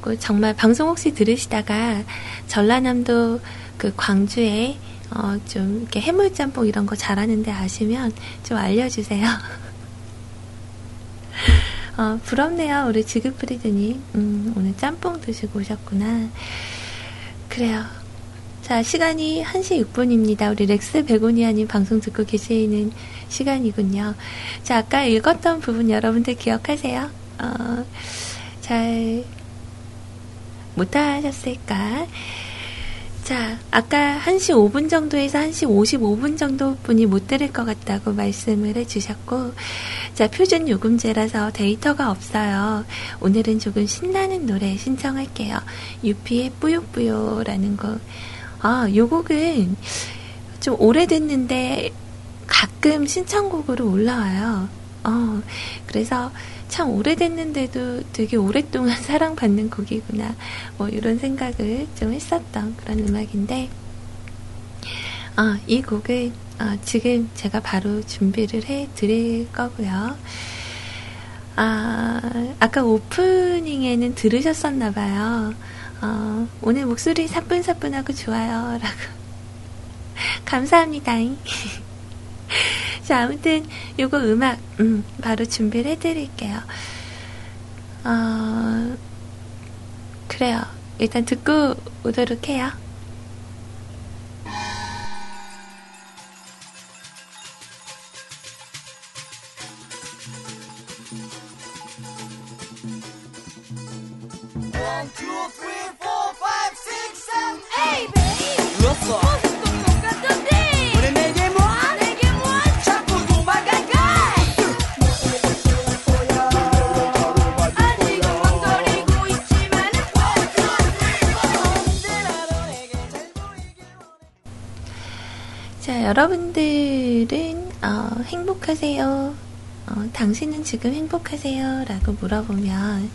Speaker 1: 그 정말 방송 혹시 들으시다가 전라남도 그 광주에 어, 좀 이렇게 해물짬뽕 이런 거 잘하는데 아시면 좀 알려주세요. 어, 부럽네요. 우리 지그프리드님. 음, 오늘 짬뽕 드시고 오셨구나. 그래요. 자, 시간이 1시 6분입니다. 우리 렉스 베고니아님 방송 듣고 계시는 시간이군요. 자, 아까 읽었던 부분 여러분들 기억하세요? 어, 잘 못하셨을까? 자, 아까 1시 5분 정도에서 1시 55분 정도 분이 못 들을 것 같다고 말씀을 해주셨고, 자, 표준 요금제라서 데이터가 없어요. 오늘은 조금 신나는 노래 신청할게요. 유피의 뿌요뿌요라는 곡. 아, 요 곡은 좀 오래됐는데 가끔 신청곡으로 올라와요. 어, 그래서 참 오래됐는데도 되게 오랫동안 사랑받는 곡이구나. 뭐 이런 생각을 좀 했었던 그런 음악인데, 어, 이 곡은 어, 지금 제가 바로 준비를 해 드릴 거고요. 아, 아까 오프닝에는 들으셨었나봐요. 어, 오늘 목소리 사뿐사뿐하고 좋아요. 라고. 감사합니다. 자, 아무튼 요거 음악 음, 바로 준비를 해드릴게요. 어, 그래요. 일단 듣고 오도록 해요.
Speaker 2: One,
Speaker 1: 여러분들은 어, 행복하세요? 어, 당신은 지금 행복하세요? 라고 물어보면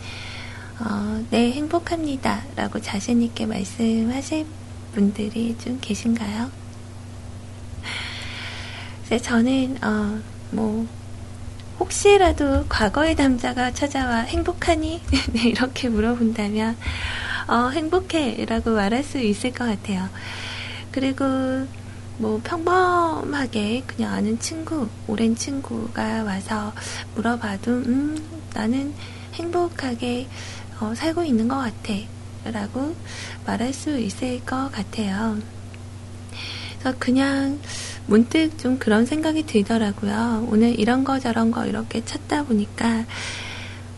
Speaker 1: 어, 네, 행복합니다. 라고 자신있게 말씀하실 분들이 좀 계신가요? 저는, 어, 뭐, 혹시라도 과거의 남자가 찾아와 행복하니? 네, 이렇게 물어본다면, 어, 행복해. 라고 말할 수 있을 것 같아요. 그리고, 뭐, 평범하게 그냥 아는 친구, 오랜 친구가 와서 물어봐도, 음, 나는 행복하게, 어, 살고 있는 것 같아. 라고 말할 수 있을 것 같아요. 그래서 그냥 문득 좀 그런 생각이 들더라고요. 오늘 이런 거 저런 거 이렇게 찾다 보니까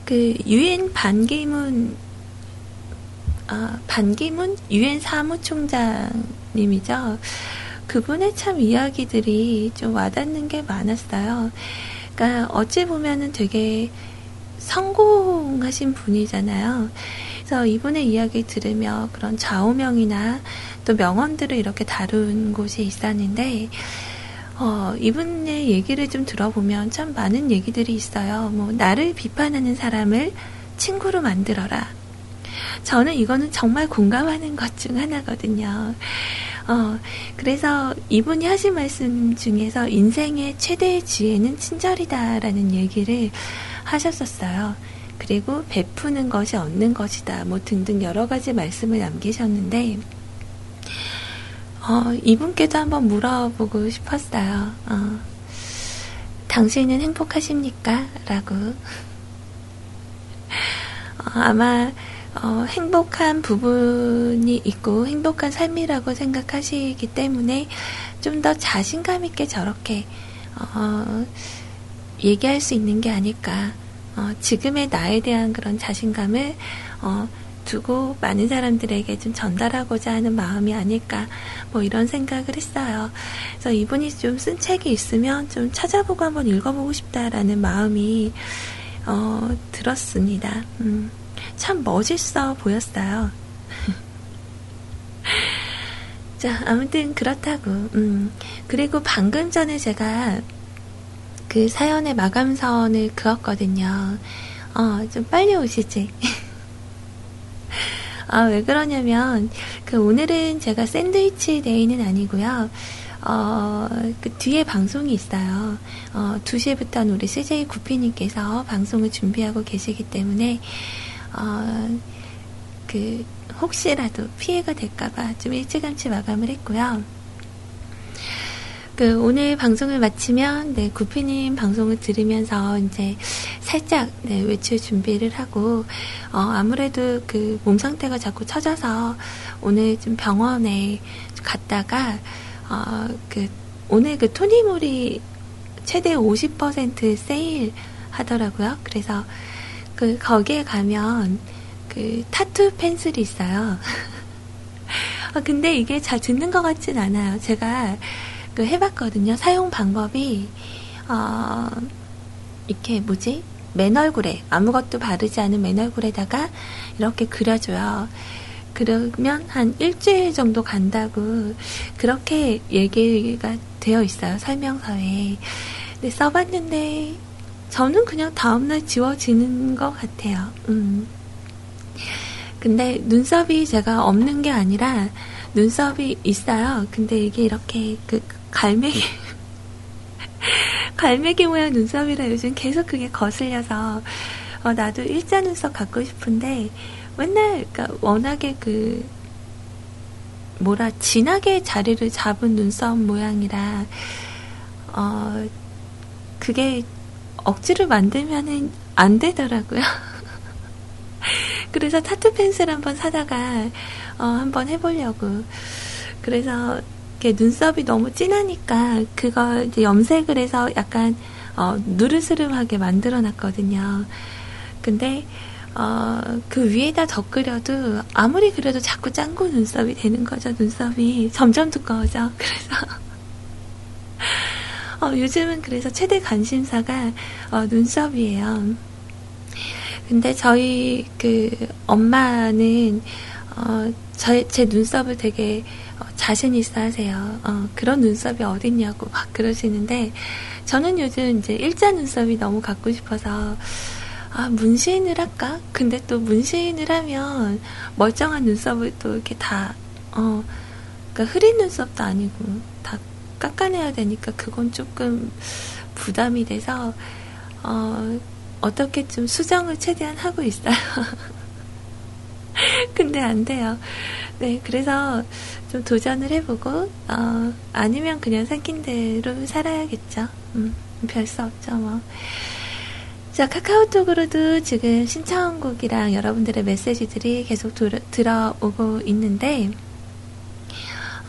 Speaker 1: 그 유엔 반기문 아, 반기문 유엔 사무총장님이죠. 그분의 참 이야기들이 좀 와닿는 게 많았어요. 그러니까 어찌 보면은 되게 성공하신 분이잖아요. 그래서 이분의 이야기 들으며 그런 좌우명이나 또 명언들을 이렇게 다룬 곳이 있었는데, 어, 이분의 얘기를 좀 들어보면 참 많은 얘기들이 있어요. 뭐, 나를 비판하는 사람을 친구로 만들어라. 저는 이거는 정말 공감하는 것 중 하나거든요. 어, 그래서 이분이 하신 말씀 중에서 인생의 최대의 지혜는 친절이다라는 얘기를 하셨었어요. 그리고 베푸는 것이 얻는 것이다. 뭐 등등 여러 가지 말씀을 남기셨는데, 어, 이분께도 한번 물어보고 싶었어요. 어, 당신은 행복하십니까? 라고. 어, 아마, 어, 행복한 부분이 있고 행복한 삶이라고 생각하시기 때문에 좀 더 자신감 있게 저렇게, 어, 얘기할 수 있는 게 아닐까. 어, 지금의 나에 대한 그런 자신감을 어, 두고 많은 사람들에게 좀 전달하고자 하는 마음이 아닐까 뭐 이런 생각을 했어요. 그래서 이분이 좀 쓴 책이 있으면 좀 찾아보고 한번 읽어보고 싶다라는 마음이 어, 들었습니다. 음, 참 멋있어 보였어요. 자, 아무튼 그렇다고. 음, 그리고 방금 전에 제가 그 사연의 마감선을 그었거든요. 어, 좀 빨리 오시지. 아, 왜 그러냐면, 그 오늘은 제가 샌드위치 데이는 아니고요. 어, 그 뒤에 방송이 있어요. 어, 2시부터는 우리 CJ 구피님께서 방송을 준비하고 계시기 때문에, 어, 그, 혹시라도 피해가 될까봐 좀 일찌감치 마감을 했고요. 그 오늘 방송을 마치면 네 구피님 방송을 들으면서 이제 살짝 네 외출 준비를 하고 어 아무래도 그 몸 상태가 자꾸 처져서 오늘 좀 병원에 갔다가 어 그 오늘 그 토니모리 최대 50% 세일 하더라고요. 그래서 그 거기에 가면 그 타투 펜슬이 있어요. 아, 근데 이게 잘 듣는 것 같진 않아요. 제가 그 해봤거든요. 사용 방법이 어, 이렇게 뭐지? 맨 얼굴에 아무것도 바르지 않은 맨 얼굴에다가 이렇게 그려줘요. 그러면 한 일주일 정도 간다고 그렇게 얘기가 되어 있어요. 설명서에. 근데 써봤는데 저는 그냥 다음날 지워지는 것 같아요. 음. 근데 눈썹이 제가 없는 게 아니라 눈썹이 있어요. 근데 이게 이렇게 그 갈매기 갈매기 모양 눈썹이라 요즘 계속 그게 거슬려서 어, 나도 일자 눈썹 갖고 싶은데 맨날 그러니까 워낙에 그 뭐라 진하게 자리를 잡은 눈썹 모양이라 어 그게 억지로 만들면은 안 되더라고요. 그래서 타투 펜슬 한번 사다가 어 한번 해보려고. 그래서 이렇게 눈썹이 너무 진하니까 그거 이제 염색을 해서 약간 어, 누르스름하게 만들어 놨거든요. 근데 어, 그 위에다 덧그려도 아무리 그려도 자꾸 짱구 눈썹이 되는 거죠. 눈썹이 점점 두꺼워져. 그래서 어, 요즘은 그래서 최대 관심사가 어, 눈썹이에요. 근데 저희 그 엄마는 어, 저, 제 눈썹을 되게 어, 자신 있어 하세요. 어, 그런 눈썹이 어딨냐고 막 그러시는데, 저는 요즘 이제 일자 눈썹이 너무 갖고 싶어서, 아, 문신을 할까? 근데 또 문신을 하면 멀쩡한 눈썹을 또 이렇게 다, 어, 그러니까 흐린 눈썹도 아니고 다 깎아내야 되니까 그건 조금 부담이 돼서, 어, 어떻게 좀 수정을 최대한 하고 있어요. 근데 안 돼요. 네, 그래서 좀 도전을 해보고, 어, 아니면 그냥 생긴 대로 살아야겠죠. 음, 별 수 없죠, 뭐. 자, 카카오톡으로도 지금 신청곡이랑 여러분들의 메시지들이 계속 들, 들어오고 있는데,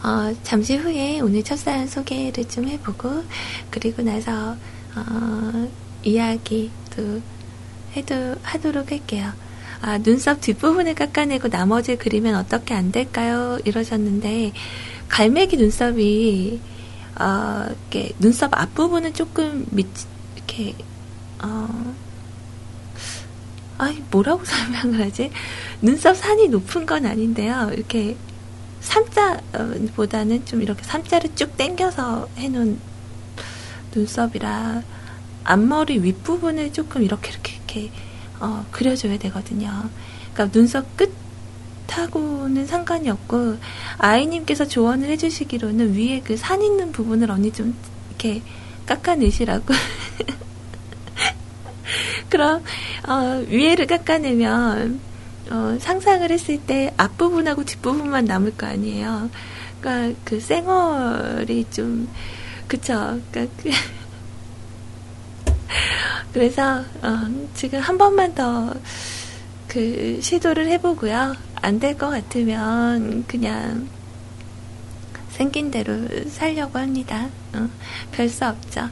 Speaker 1: 어, 잠시 후에 오늘 첫 사연 소개를 좀 해보고, 그리고 나서, 어, 이야기도 해도, 하도록 할게요. 아, 눈썹 뒷부분을 깎아내고 나머지 그리면 어떻게 안 될까요? 이러셨는데, 갈매기 눈썹이, 어, 이렇게, 눈썹 앞부분은 조금 밑, 이렇게, 어, 아이, 뭐라고 설명을 하지? 눈썹 산이 높은 건 아닌데요. 이렇게, 삼자보다는 좀 이렇게 삼자를 쭉 당겨서 해놓은 눈썹이라 앞머리 윗부분을 조금 이렇게 이렇게 이렇게 어, 그려줘야 되거든요. 그러니까 눈썹 끝하고는 상관이 없고 아이님께서 조언을 해주시기로는 위에 그 산 있는 부분을 언니 좀 이렇게 깎아내시라고. 그럼 어, 위에를 깎아내면 어, 상상을 했을 때 앞부분하고 뒷부분만 남을 거 아니에요. 그러니까 그 쌩얼이 좀 그쵸. 그러니까 그 그래서 어, 지금 한 번만 더 그 시도를 해보고요. 안 될 것 같으면 그냥 생긴 대로 살려고 합니다. 어, 별수 없죠.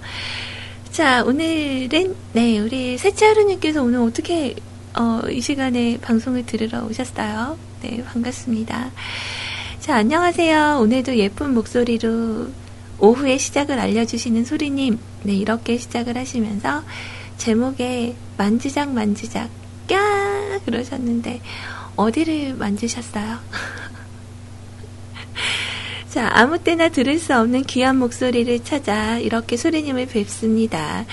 Speaker 1: 자, 오늘은, 네, 우리 셋째 하루님께서 오늘 어떻게, 어, 이 시간에 방송을 들으러 오셨어요? 네, 반갑습니다. 자, 안녕하세요. 오늘도 예쁜 목소리로 오후의 시작을 알려주시는 소리님. 네, 이렇게 시작을 하시면서 제목에 만지작 만지작, 까! 그러셨는데, 어디를 만지셨어요? 자, 아무 때나 들을 수 없는 귀한 목소리를 찾아 이렇게 소리님을 뵙습니다.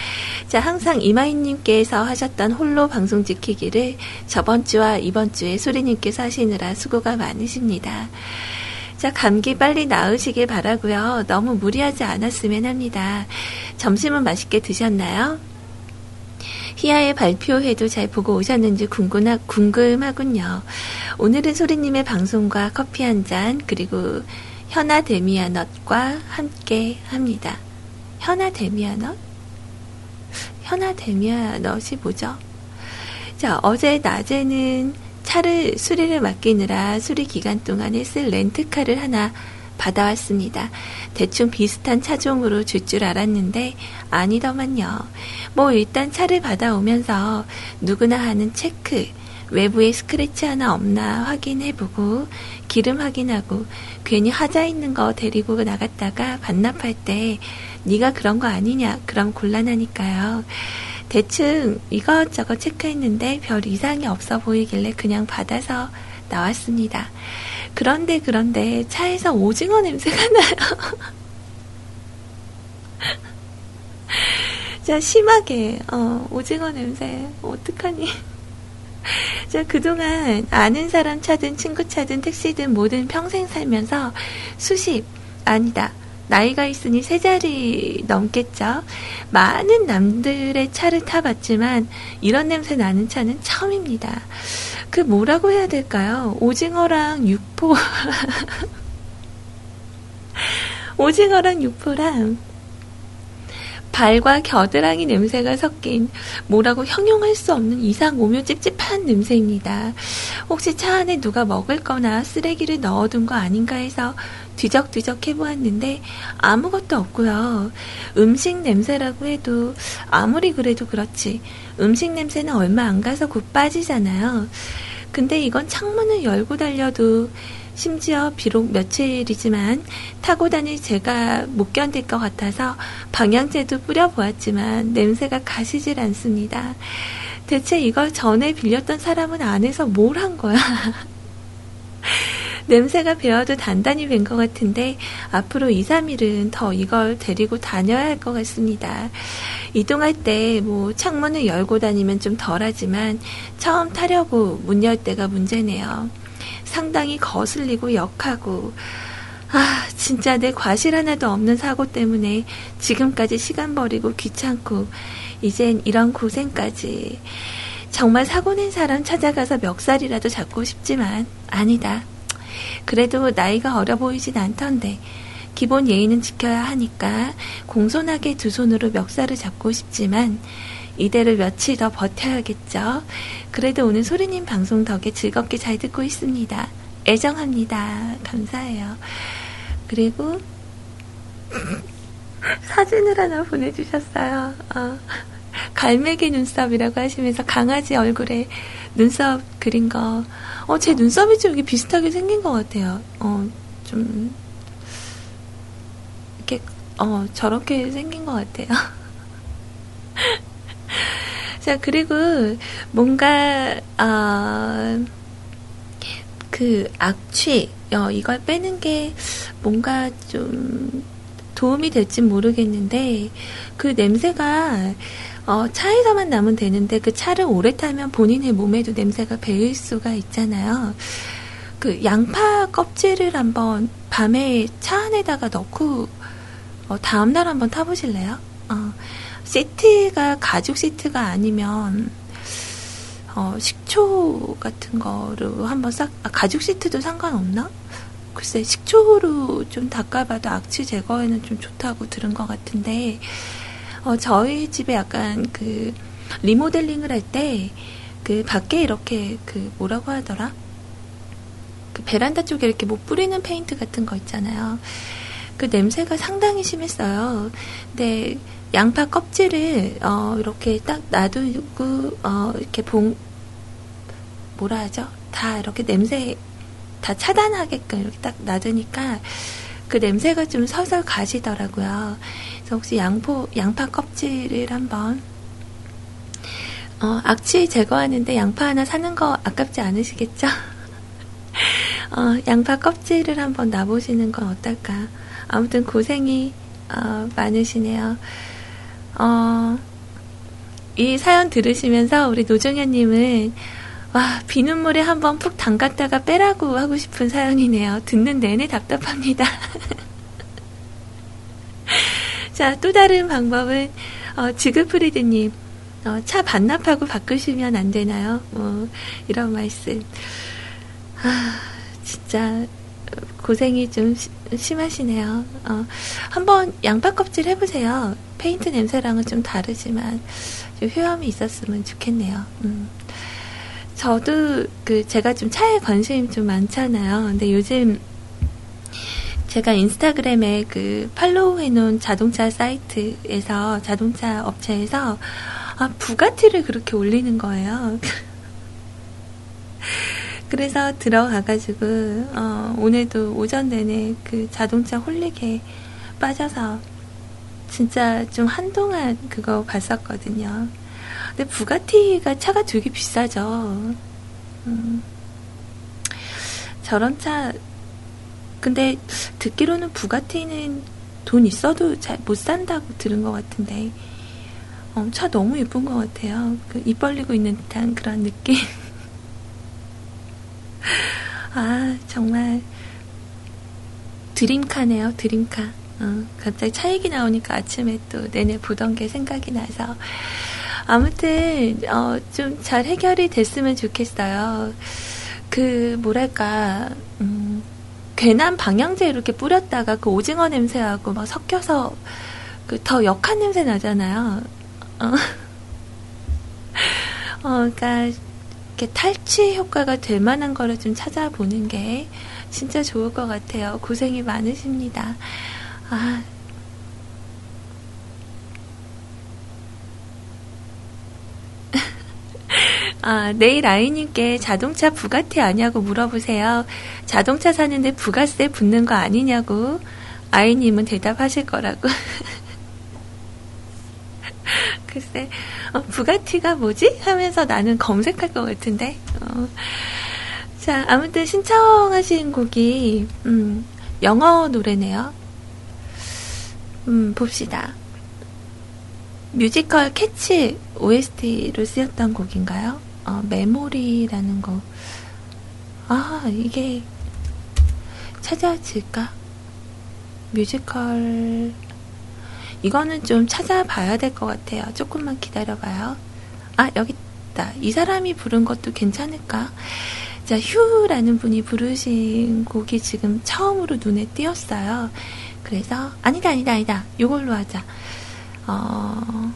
Speaker 1: 자, 항상 이마희님께서 하셨던 홀로 방송 지키기를 저번 주와 이번 주에 소리님께서 하시느라 수고가 많으십니다. 자, 감기 빨리 나으시길 바라고요. 너무 무리하지 않았으면 합니다. 점심은 맛있게 드셨나요? 희아의 발표회도 잘 보고 오셨는지 궁금하, 궁금하군요. 오늘은 소리님의 방송과 커피 한 잔, 그리고 현아 데미아넛과 함께 합니다. 현아 데미아넛? 현아 데미아넛이 뭐죠? 자, 어제 낮에는 차를 수리를 맡기느라 수리 기간 동안에 쓸 렌트카를 하나 받아왔습니다. 대충 비슷한 차종으로 줄 줄 알았는데 아니더만요. 뭐 일단 차를 받아오면서 누구나 하는 체크, 외부에 스크래치 하나 없나 확인해보고 기름 확인하고 괜히 하자 있는 거 데리고 나갔다가 반납할 때 네가 그런 거 아니냐 그럼 곤란하니까요. 대충 이것저것 체크했는데 별 이상이 없어 보이길래 그냥 받아서 나왔습니다. 그런데 그런데 차에서 오징어 냄새가 나요. 자 심하게 어, 오징어 냄새 어떡하니? 자, 그동안 아는 사람 차든 친구 차든 택시든 뭐든 평생 살면서 수십, 아니다. 나이가 있으니 세 자리 넘겠죠. 많은 남들의 차를 타봤지만 이런 냄새 나는 차는 처음입니다. 그 뭐라고 해야 될까요? 오징어랑 육포. 오징어랑 육포랑 발과 겨드랑이 냄새가 섞인 뭐라고 형용할 수 없는 이상 오묘 찝찝한 냄새입니다. 혹시 차 안에 누가 먹을 거나 쓰레기를 넣어둔 거 아닌가 해서 뒤적뒤적 해보았는데 아무것도 없고요. 음식 냄새라고 해도 아무리 그래도 그렇지 음식 냄새는 얼마 안 가서 곧 빠지잖아요. 근데 이건 창문을 열고 달려도 심지어 비록 며칠이지만 타고 다닐 제가 못 견딜 것 같아서 방향제도 뿌려보았지만 냄새가 가시질 않습니다. 대체 이걸 전에 빌렸던 사람은 안에서 뭘 한 거야? 냄새가 배어도 단단히 밴것 같은데 앞으로 2, 3일은 더 이걸 데리고 다녀야 할 것 같습니다. 이동할 때 뭐 창문을 열고 다니면 좀 덜하지만 처음 타려고 문 열 때가 문제네요. 상당히 거슬리고 역하고 아 진짜 내 과실 하나도 없는 사고 때문에 지금까지 시간 버리고 귀찮고 이젠 이런 고생까지 정말 사고 낸 사람 찾아가서 멱살이라도 잡고 싶지만 아니다. 그래도 나이가 어려 보이진 않던데 기본 예의는 지켜야 하니까 공손하게 두 손으로 멱살을 잡고 싶지만 이대로 며칠 더 버텨야겠죠. 그래도 오늘 소리님 방송 덕에 즐겁게 잘 듣고 있습니다. 애정합니다. 감사해요. 그리고 사진을 하나 보내주셨어요. 어, 갈매기 눈썹이라고 하시면서 강아지 얼굴에 눈썹 그린 거. 어, 제 눈썹이 좀 이렇게 비슷하게 생긴 것 같아요. 어, 좀, 이렇게, 어, 저렇게 생긴 것 같아요. 자, 그리고 뭔가, 어, 그 악취, 어, 이걸 빼는 게 뭔가 좀 도움이 될진 모르겠는데, 그 냄새가, 어, 차에서만 나면 되는데, 그 차를 오래 타면 본인의 몸에도 냄새가 배일 수가 있잖아요. 그 양파 껍질을 한번 밤에 차 안에다가 넣고, 어, 다음날 한번 타보실래요? 어, 시트가 가죽 시트가 아니면 어, 식초 같은 거로 한번 싹 아, 가죽 시트도 상관없나? 글쎄 식초로 좀 닦아봐도 악취 제거에는 좀 좋다고 들은 것 같은데 어, 저희 집에 약간 그 리모델링을 할 때 그 밖에 이렇게 그 뭐라고 하더라? 그 베란다 쪽에 이렇게 못 뿌리는 페인트 같은 거 있잖아요. 그 냄새가 상당히 심했어요. 근데 양파 껍질을 어, 이렇게 딱 놔두고 어, 이렇게 봉 뭐라 하죠? 다 이렇게 냄새 다 차단하게끔 이렇게 딱 놔두니까 그 냄새가 좀 서서 가시더라고요. 그래서 혹시 양포 양파 껍질을 한번 어, 악취 제거하는데 양파 하나 사는 거 아깝지 않으시겠죠? 어, 양파 껍질을 한번 놔보시는 건 어떨까? 아무튼 고생이 어, 많으시네요. 어, 이 사연 들으시면서 우리 노정현님은 와 비눗물에 한번 푹 담갔다가 빼라고 하고 싶은 사연이네요. 듣는 내내 답답합니다. 자, 또 다른 방법은 어, 지그프리드님 어, 차 반납하고 바꾸시면 안 되나요? 뭐 이런 말씀. 아, 진짜 고생이 좀 시, 심하시네요. 어, 한번 양파 껍질 해보세요. 페인트 냄새랑은 좀 다르지만 좀 효험이 있었으면 좋겠네요. 음. 저도 그 제가 좀 차에 관심이 좀 많잖아요. 근데 요즘 제가 인스타그램에 그 팔로우 해놓은 자동차 사이트에서 자동차 업체에서 아 부가티를 그렇게 올리는 거예요. 그래서 들어가가지고 어, 오늘도 오전 내내 그 자동차 홀릭에 빠져서 진짜 좀 한동안 그거 봤었거든요. 근데 부가티가 차가 되게 비싸죠. 음, 저런 차, 근데 듣기로는 부가티는 돈 있어도 잘 못 산다고 들은 것 같은데, 어, 차 너무 예쁜 것 같아요. 그 입 벌리고 있는 듯한 그런 느낌. 아, 정말, 드림카네요, 드림카. 어, 갑자기 차 얘기 나오니까 아침에 또 내내 보던 게 생각이 나서, 아무튼 어, 좀 잘 해결이 됐으면 좋겠어요. 그 뭐랄까 음, 괜한 방향제 이렇게 뿌렸다가 그 오징어 냄새하고 막 섞여서 그 더 역한 냄새 나잖아요. 어, 어 그러니까 이렇게 탈취 효과가 될 만한 거를 좀 찾아보는 게 진짜 좋을 것 같아요. 고생이 많으십니다. 아, 아, 내일 아이님께 자동차 부가티 아냐고 물어보세요. 자동차 사는데 부가세 붙는 거 아니냐고 아이님은 대답하실 거라고. 글쎄, 어, 부가티가 뭐지? 하면서 나는 검색할 것 같은데. 어. 자, 아무튼 신청하신 곡이, 음, 영어 노래네요. 음, 봅시다. 뮤지컬 Cats OST로 쓰였던 곡인가요? 어, Memory라는 거. 아, 이게 찾아질까? 뮤지컬. 이거는 좀 찾아봐야 될 것 같아요. 조금만 기다려봐요. 아, 여기 있다. 이 사람이 부른 것도 괜찮을까? 자, 휴라는 분이 부르신 곡이 지금 처음으로 눈에 띄었어요. 그래서, 아니다, 아니다, 아니다. 이걸로 하자. 어,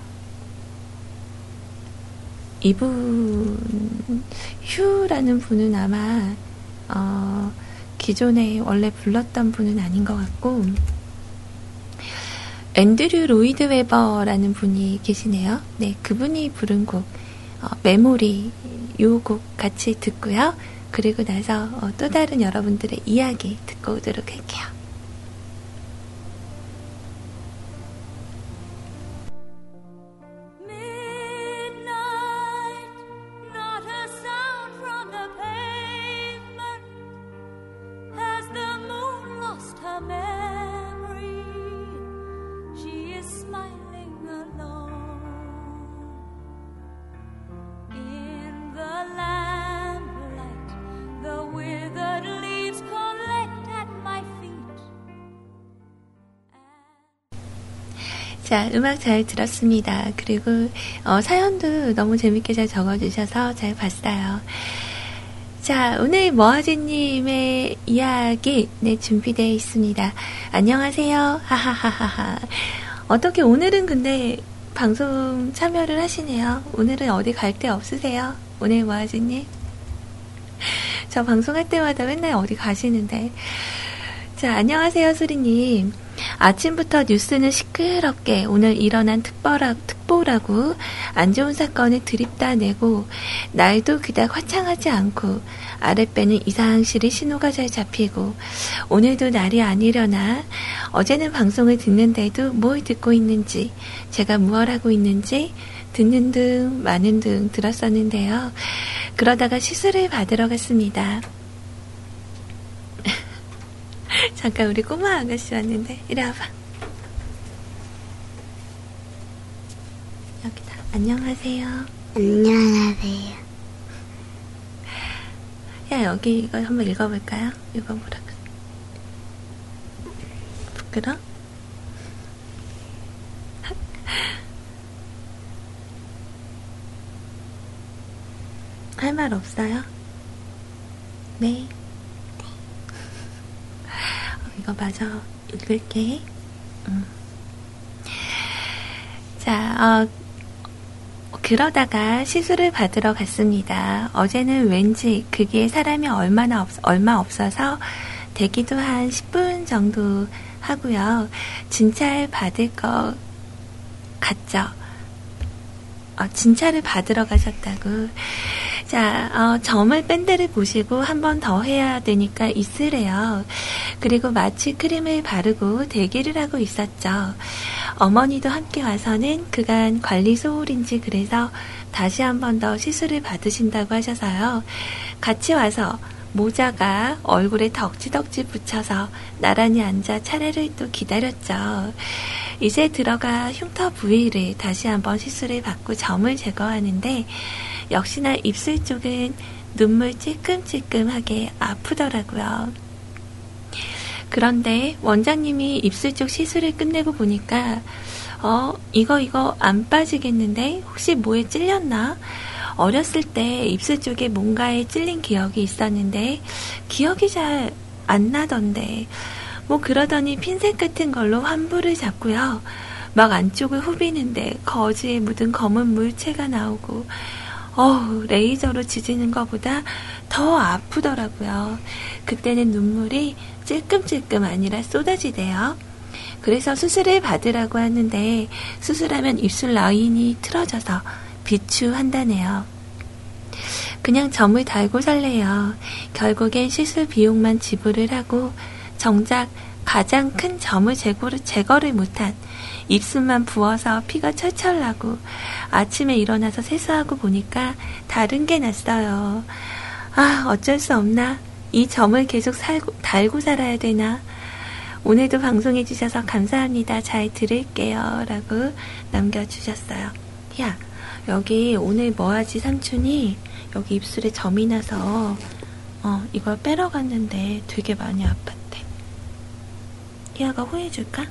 Speaker 1: 이분 휴라는 분은 아마 어, 기존에 원래 불렀던 분은 아닌 것 같고 앤드류 로이드 웨버라는 분이 계시네요. 네, 그분이 부른 곡 어, 메모리 요 곡 같이 듣고요. 그리고 나서 어, 또 다른 여러분들의 이야기 듣고 오도록 할게요. 자, 음악 잘 들었습니다. 그리고 어, 사연도 너무 재밌게 잘 적어주셔서 잘 봤어요. 자, 오늘 머아지님의 이야기 네 준비되어 있습니다. 안녕하세요. 하하하하하. 어떻게 오늘은 근데 방송 참여를 하시네요. 오늘은 어디 갈 데 없으세요? 오늘 머아지님? 저 방송할 때마다 맨날 어디 가시는데. 자, 안녕하세요, 수리님. 아침부터 뉴스는 시끄럽게 오늘 일어난 특보라, 특보라고 안 좋은 사건을 드립다 내고 날도 그닥 화창하지 않고 아랫배는 이상실이 신호가 잘 잡히고 오늘도 날이 아니려나 어제는 방송을 듣는데도 뭘 듣고 있는지 제가 무얼 하고 있는지 듣는 등 많은 등 들었었는데요. 그러다가 시술을 받으러 갔습니다. 잠깐 우리 꼬마 아가씨 왔는데 이리 와봐 여기다 안녕하세요
Speaker 5: 안녕하세요.
Speaker 1: 야 여기 이거 한번 읽어볼까요? 이거 뭐라 그래 부끄러? 할 말 없어요? 네 어, 이거 마저 읽을게. 음. 자, 어, 그러다가 시술을 받으러 갔습니다. 어제는 왠지 그게 사람이 얼마나 없, 얼마 없어서 대기도 한 10분 정도 하고요. 진찰 받을 것 같죠? 어, 진찰을 받으러 가셨다고. 자, 어, 점을 뺀 데를 보시고 한 번 더 해야 되니까 있으래요. 그리고 마취 크림을 바르고 대기를 하고 있었죠. 어머니도 함께 와서는 그간 관리 소홀인지 그래서 다시 한 번 더 시술을 받으신다고 하셔서요. 같이 와서 모자가 얼굴에 덕지덕지 붙여서 나란히 앉아 차례를 또 기다렸죠. 이제 들어가 흉터 부위를 다시 한번 시술을 받고 점을 제거하는데 역시나 입술 쪽은 눈물 찔끔찔끔하게 아프더라고요. 그런데 원장님이 입술 쪽 시술을 끝내고 보니까 어 이거 이거 안 빠지겠는데 혹시 뭐에 찔렸나? 어렸을 때 입술 쪽에 뭔가에 찔린 기억이 있었는데 기억이 잘 안 나던데 뭐 그러더니 핀셋 같은 걸로 환부를 잡고요. 막 안쪽을 후비는데 거즈에 묻은 검은 물체가 나오고 어우 레이저로 지지는 것보다 더 아프더라고요. 그때는 눈물이 찔끔찔끔 아니라 쏟아지대요. 그래서 수술을 받으라고 하는데 수술하면 입술 라인이 틀어져서 비추한다네요. 그냥 점을 달고 살래요. 결국엔 시술 비용만 지불을 하고 정작 가장 큰 점을 제거를, 제거를 못한 입술만 부어서 피가 철철 나고 아침에 일어나서 세수하고 보니까 다른 게 났어요. 아, 어쩔 수 없나? 이 점을 계속 살고, 달고 살아야 되나? 오늘도 방송해주셔서 감사합니다. 잘 들을게요. 라고 남겨주셨어요. 야, 여기 오늘 뭐하지 삼촌이 여기 입술에 점이 나서 어, 이걸 빼러 갔는데 되게 많이 아팠대. 희아가 호해줄까?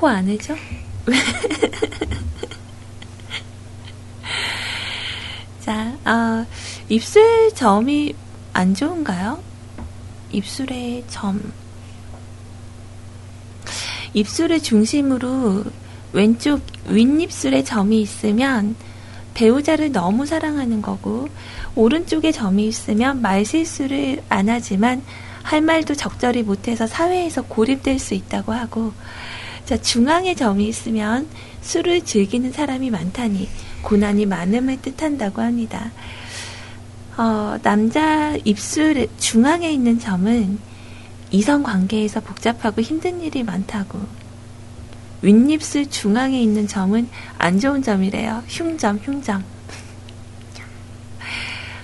Speaker 1: 호 안 해줘? 자, 어, 입술 점이 안 좋은가요? 입술의 점. 입술을 중심으로 왼쪽 윗입술에 점이 있으면 배우자를 너무 사랑하는 거고, 오른쪽에 점이 있으면 말 실수를 안 하지만 할 말도 적절히 못해서 사회에서 고립될 수 있다고 하고, 자, 중앙에 점이 있으면 술을 즐기는 사람이 많다니 고난이 많음을 뜻한다고 합니다. 어, 남자 입술 중앙에 있는 점은 이성 관계에서 복잡하고 힘든 일이 많다고. 윗입술 중앙에 있는 점은 안 좋은 점이래요. 흉점, 흉점.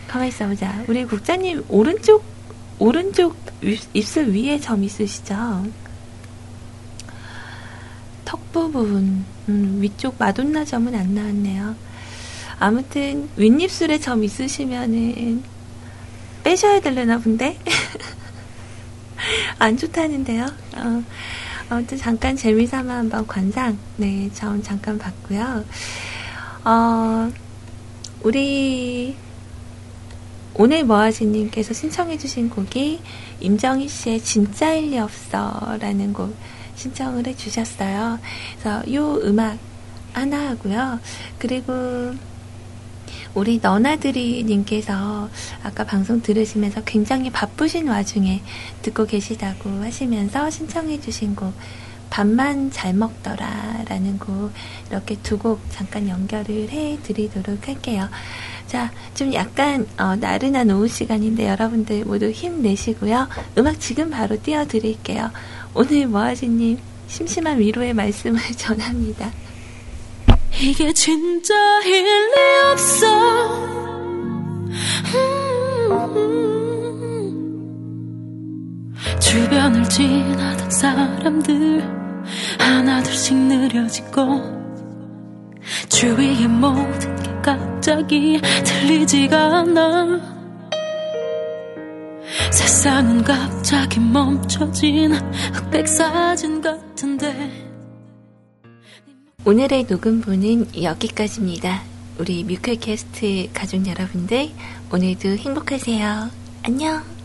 Speaker 1: 가만히 있어보자. 우리 국장님, 오른쪽, 오른쪽 입술 위에 점 있으시죠? 턱 부분, 음, 위쪽 마돈나 점은 안 나왔네요. 아무튼, 윗입술에 점 있으시면은, 빼셔야 되려나 본데? 안 좋다는데요. 어, 아무튼 잠깐 재미삼아 한번 관상, 네, 점 잠깐 봤고요. 어, 우리, 오늘 뭐하지님께서 신청해주신 곡이 임정희 씨의 진짜 일리 없어라는 곡 신청을 해주셨어요. 그래서 요 음악 하나 하고요. 그리고 우리 너나들이 님께서 아까 방송 들으시면서 굉장히 바쁘신 와중에 듣고 계시다고 하시면서 신청해 주신 곡 밥만 잘 먹더라 라는 곡 이렇게 두 곡 잠깐 연결을 해 드리도록 할게요. 자, 좀 약간 어, 나른한 오후 시간인데 여러분들 모두 힘내시고요. 음악 지금 바로 띄워 드릴게요. 오늘 뭐하지님 심심한 위로의 말씀을 전합니다.
Speaker 4: 이게 진짜 일리 없어 음. 주변을 지나던 사람들 하나둘씩 느려지고 주위의 모든 게 갑자기 들리지가 않아 세상은 갑자기 멈춰진 흑백 사진 같은데
Speaker 1: 오늘의 녹음부는 여기까지입니다. 우리 뮤클캐스트 가족 여러분들, 오늘도 행복하세요. 안녕!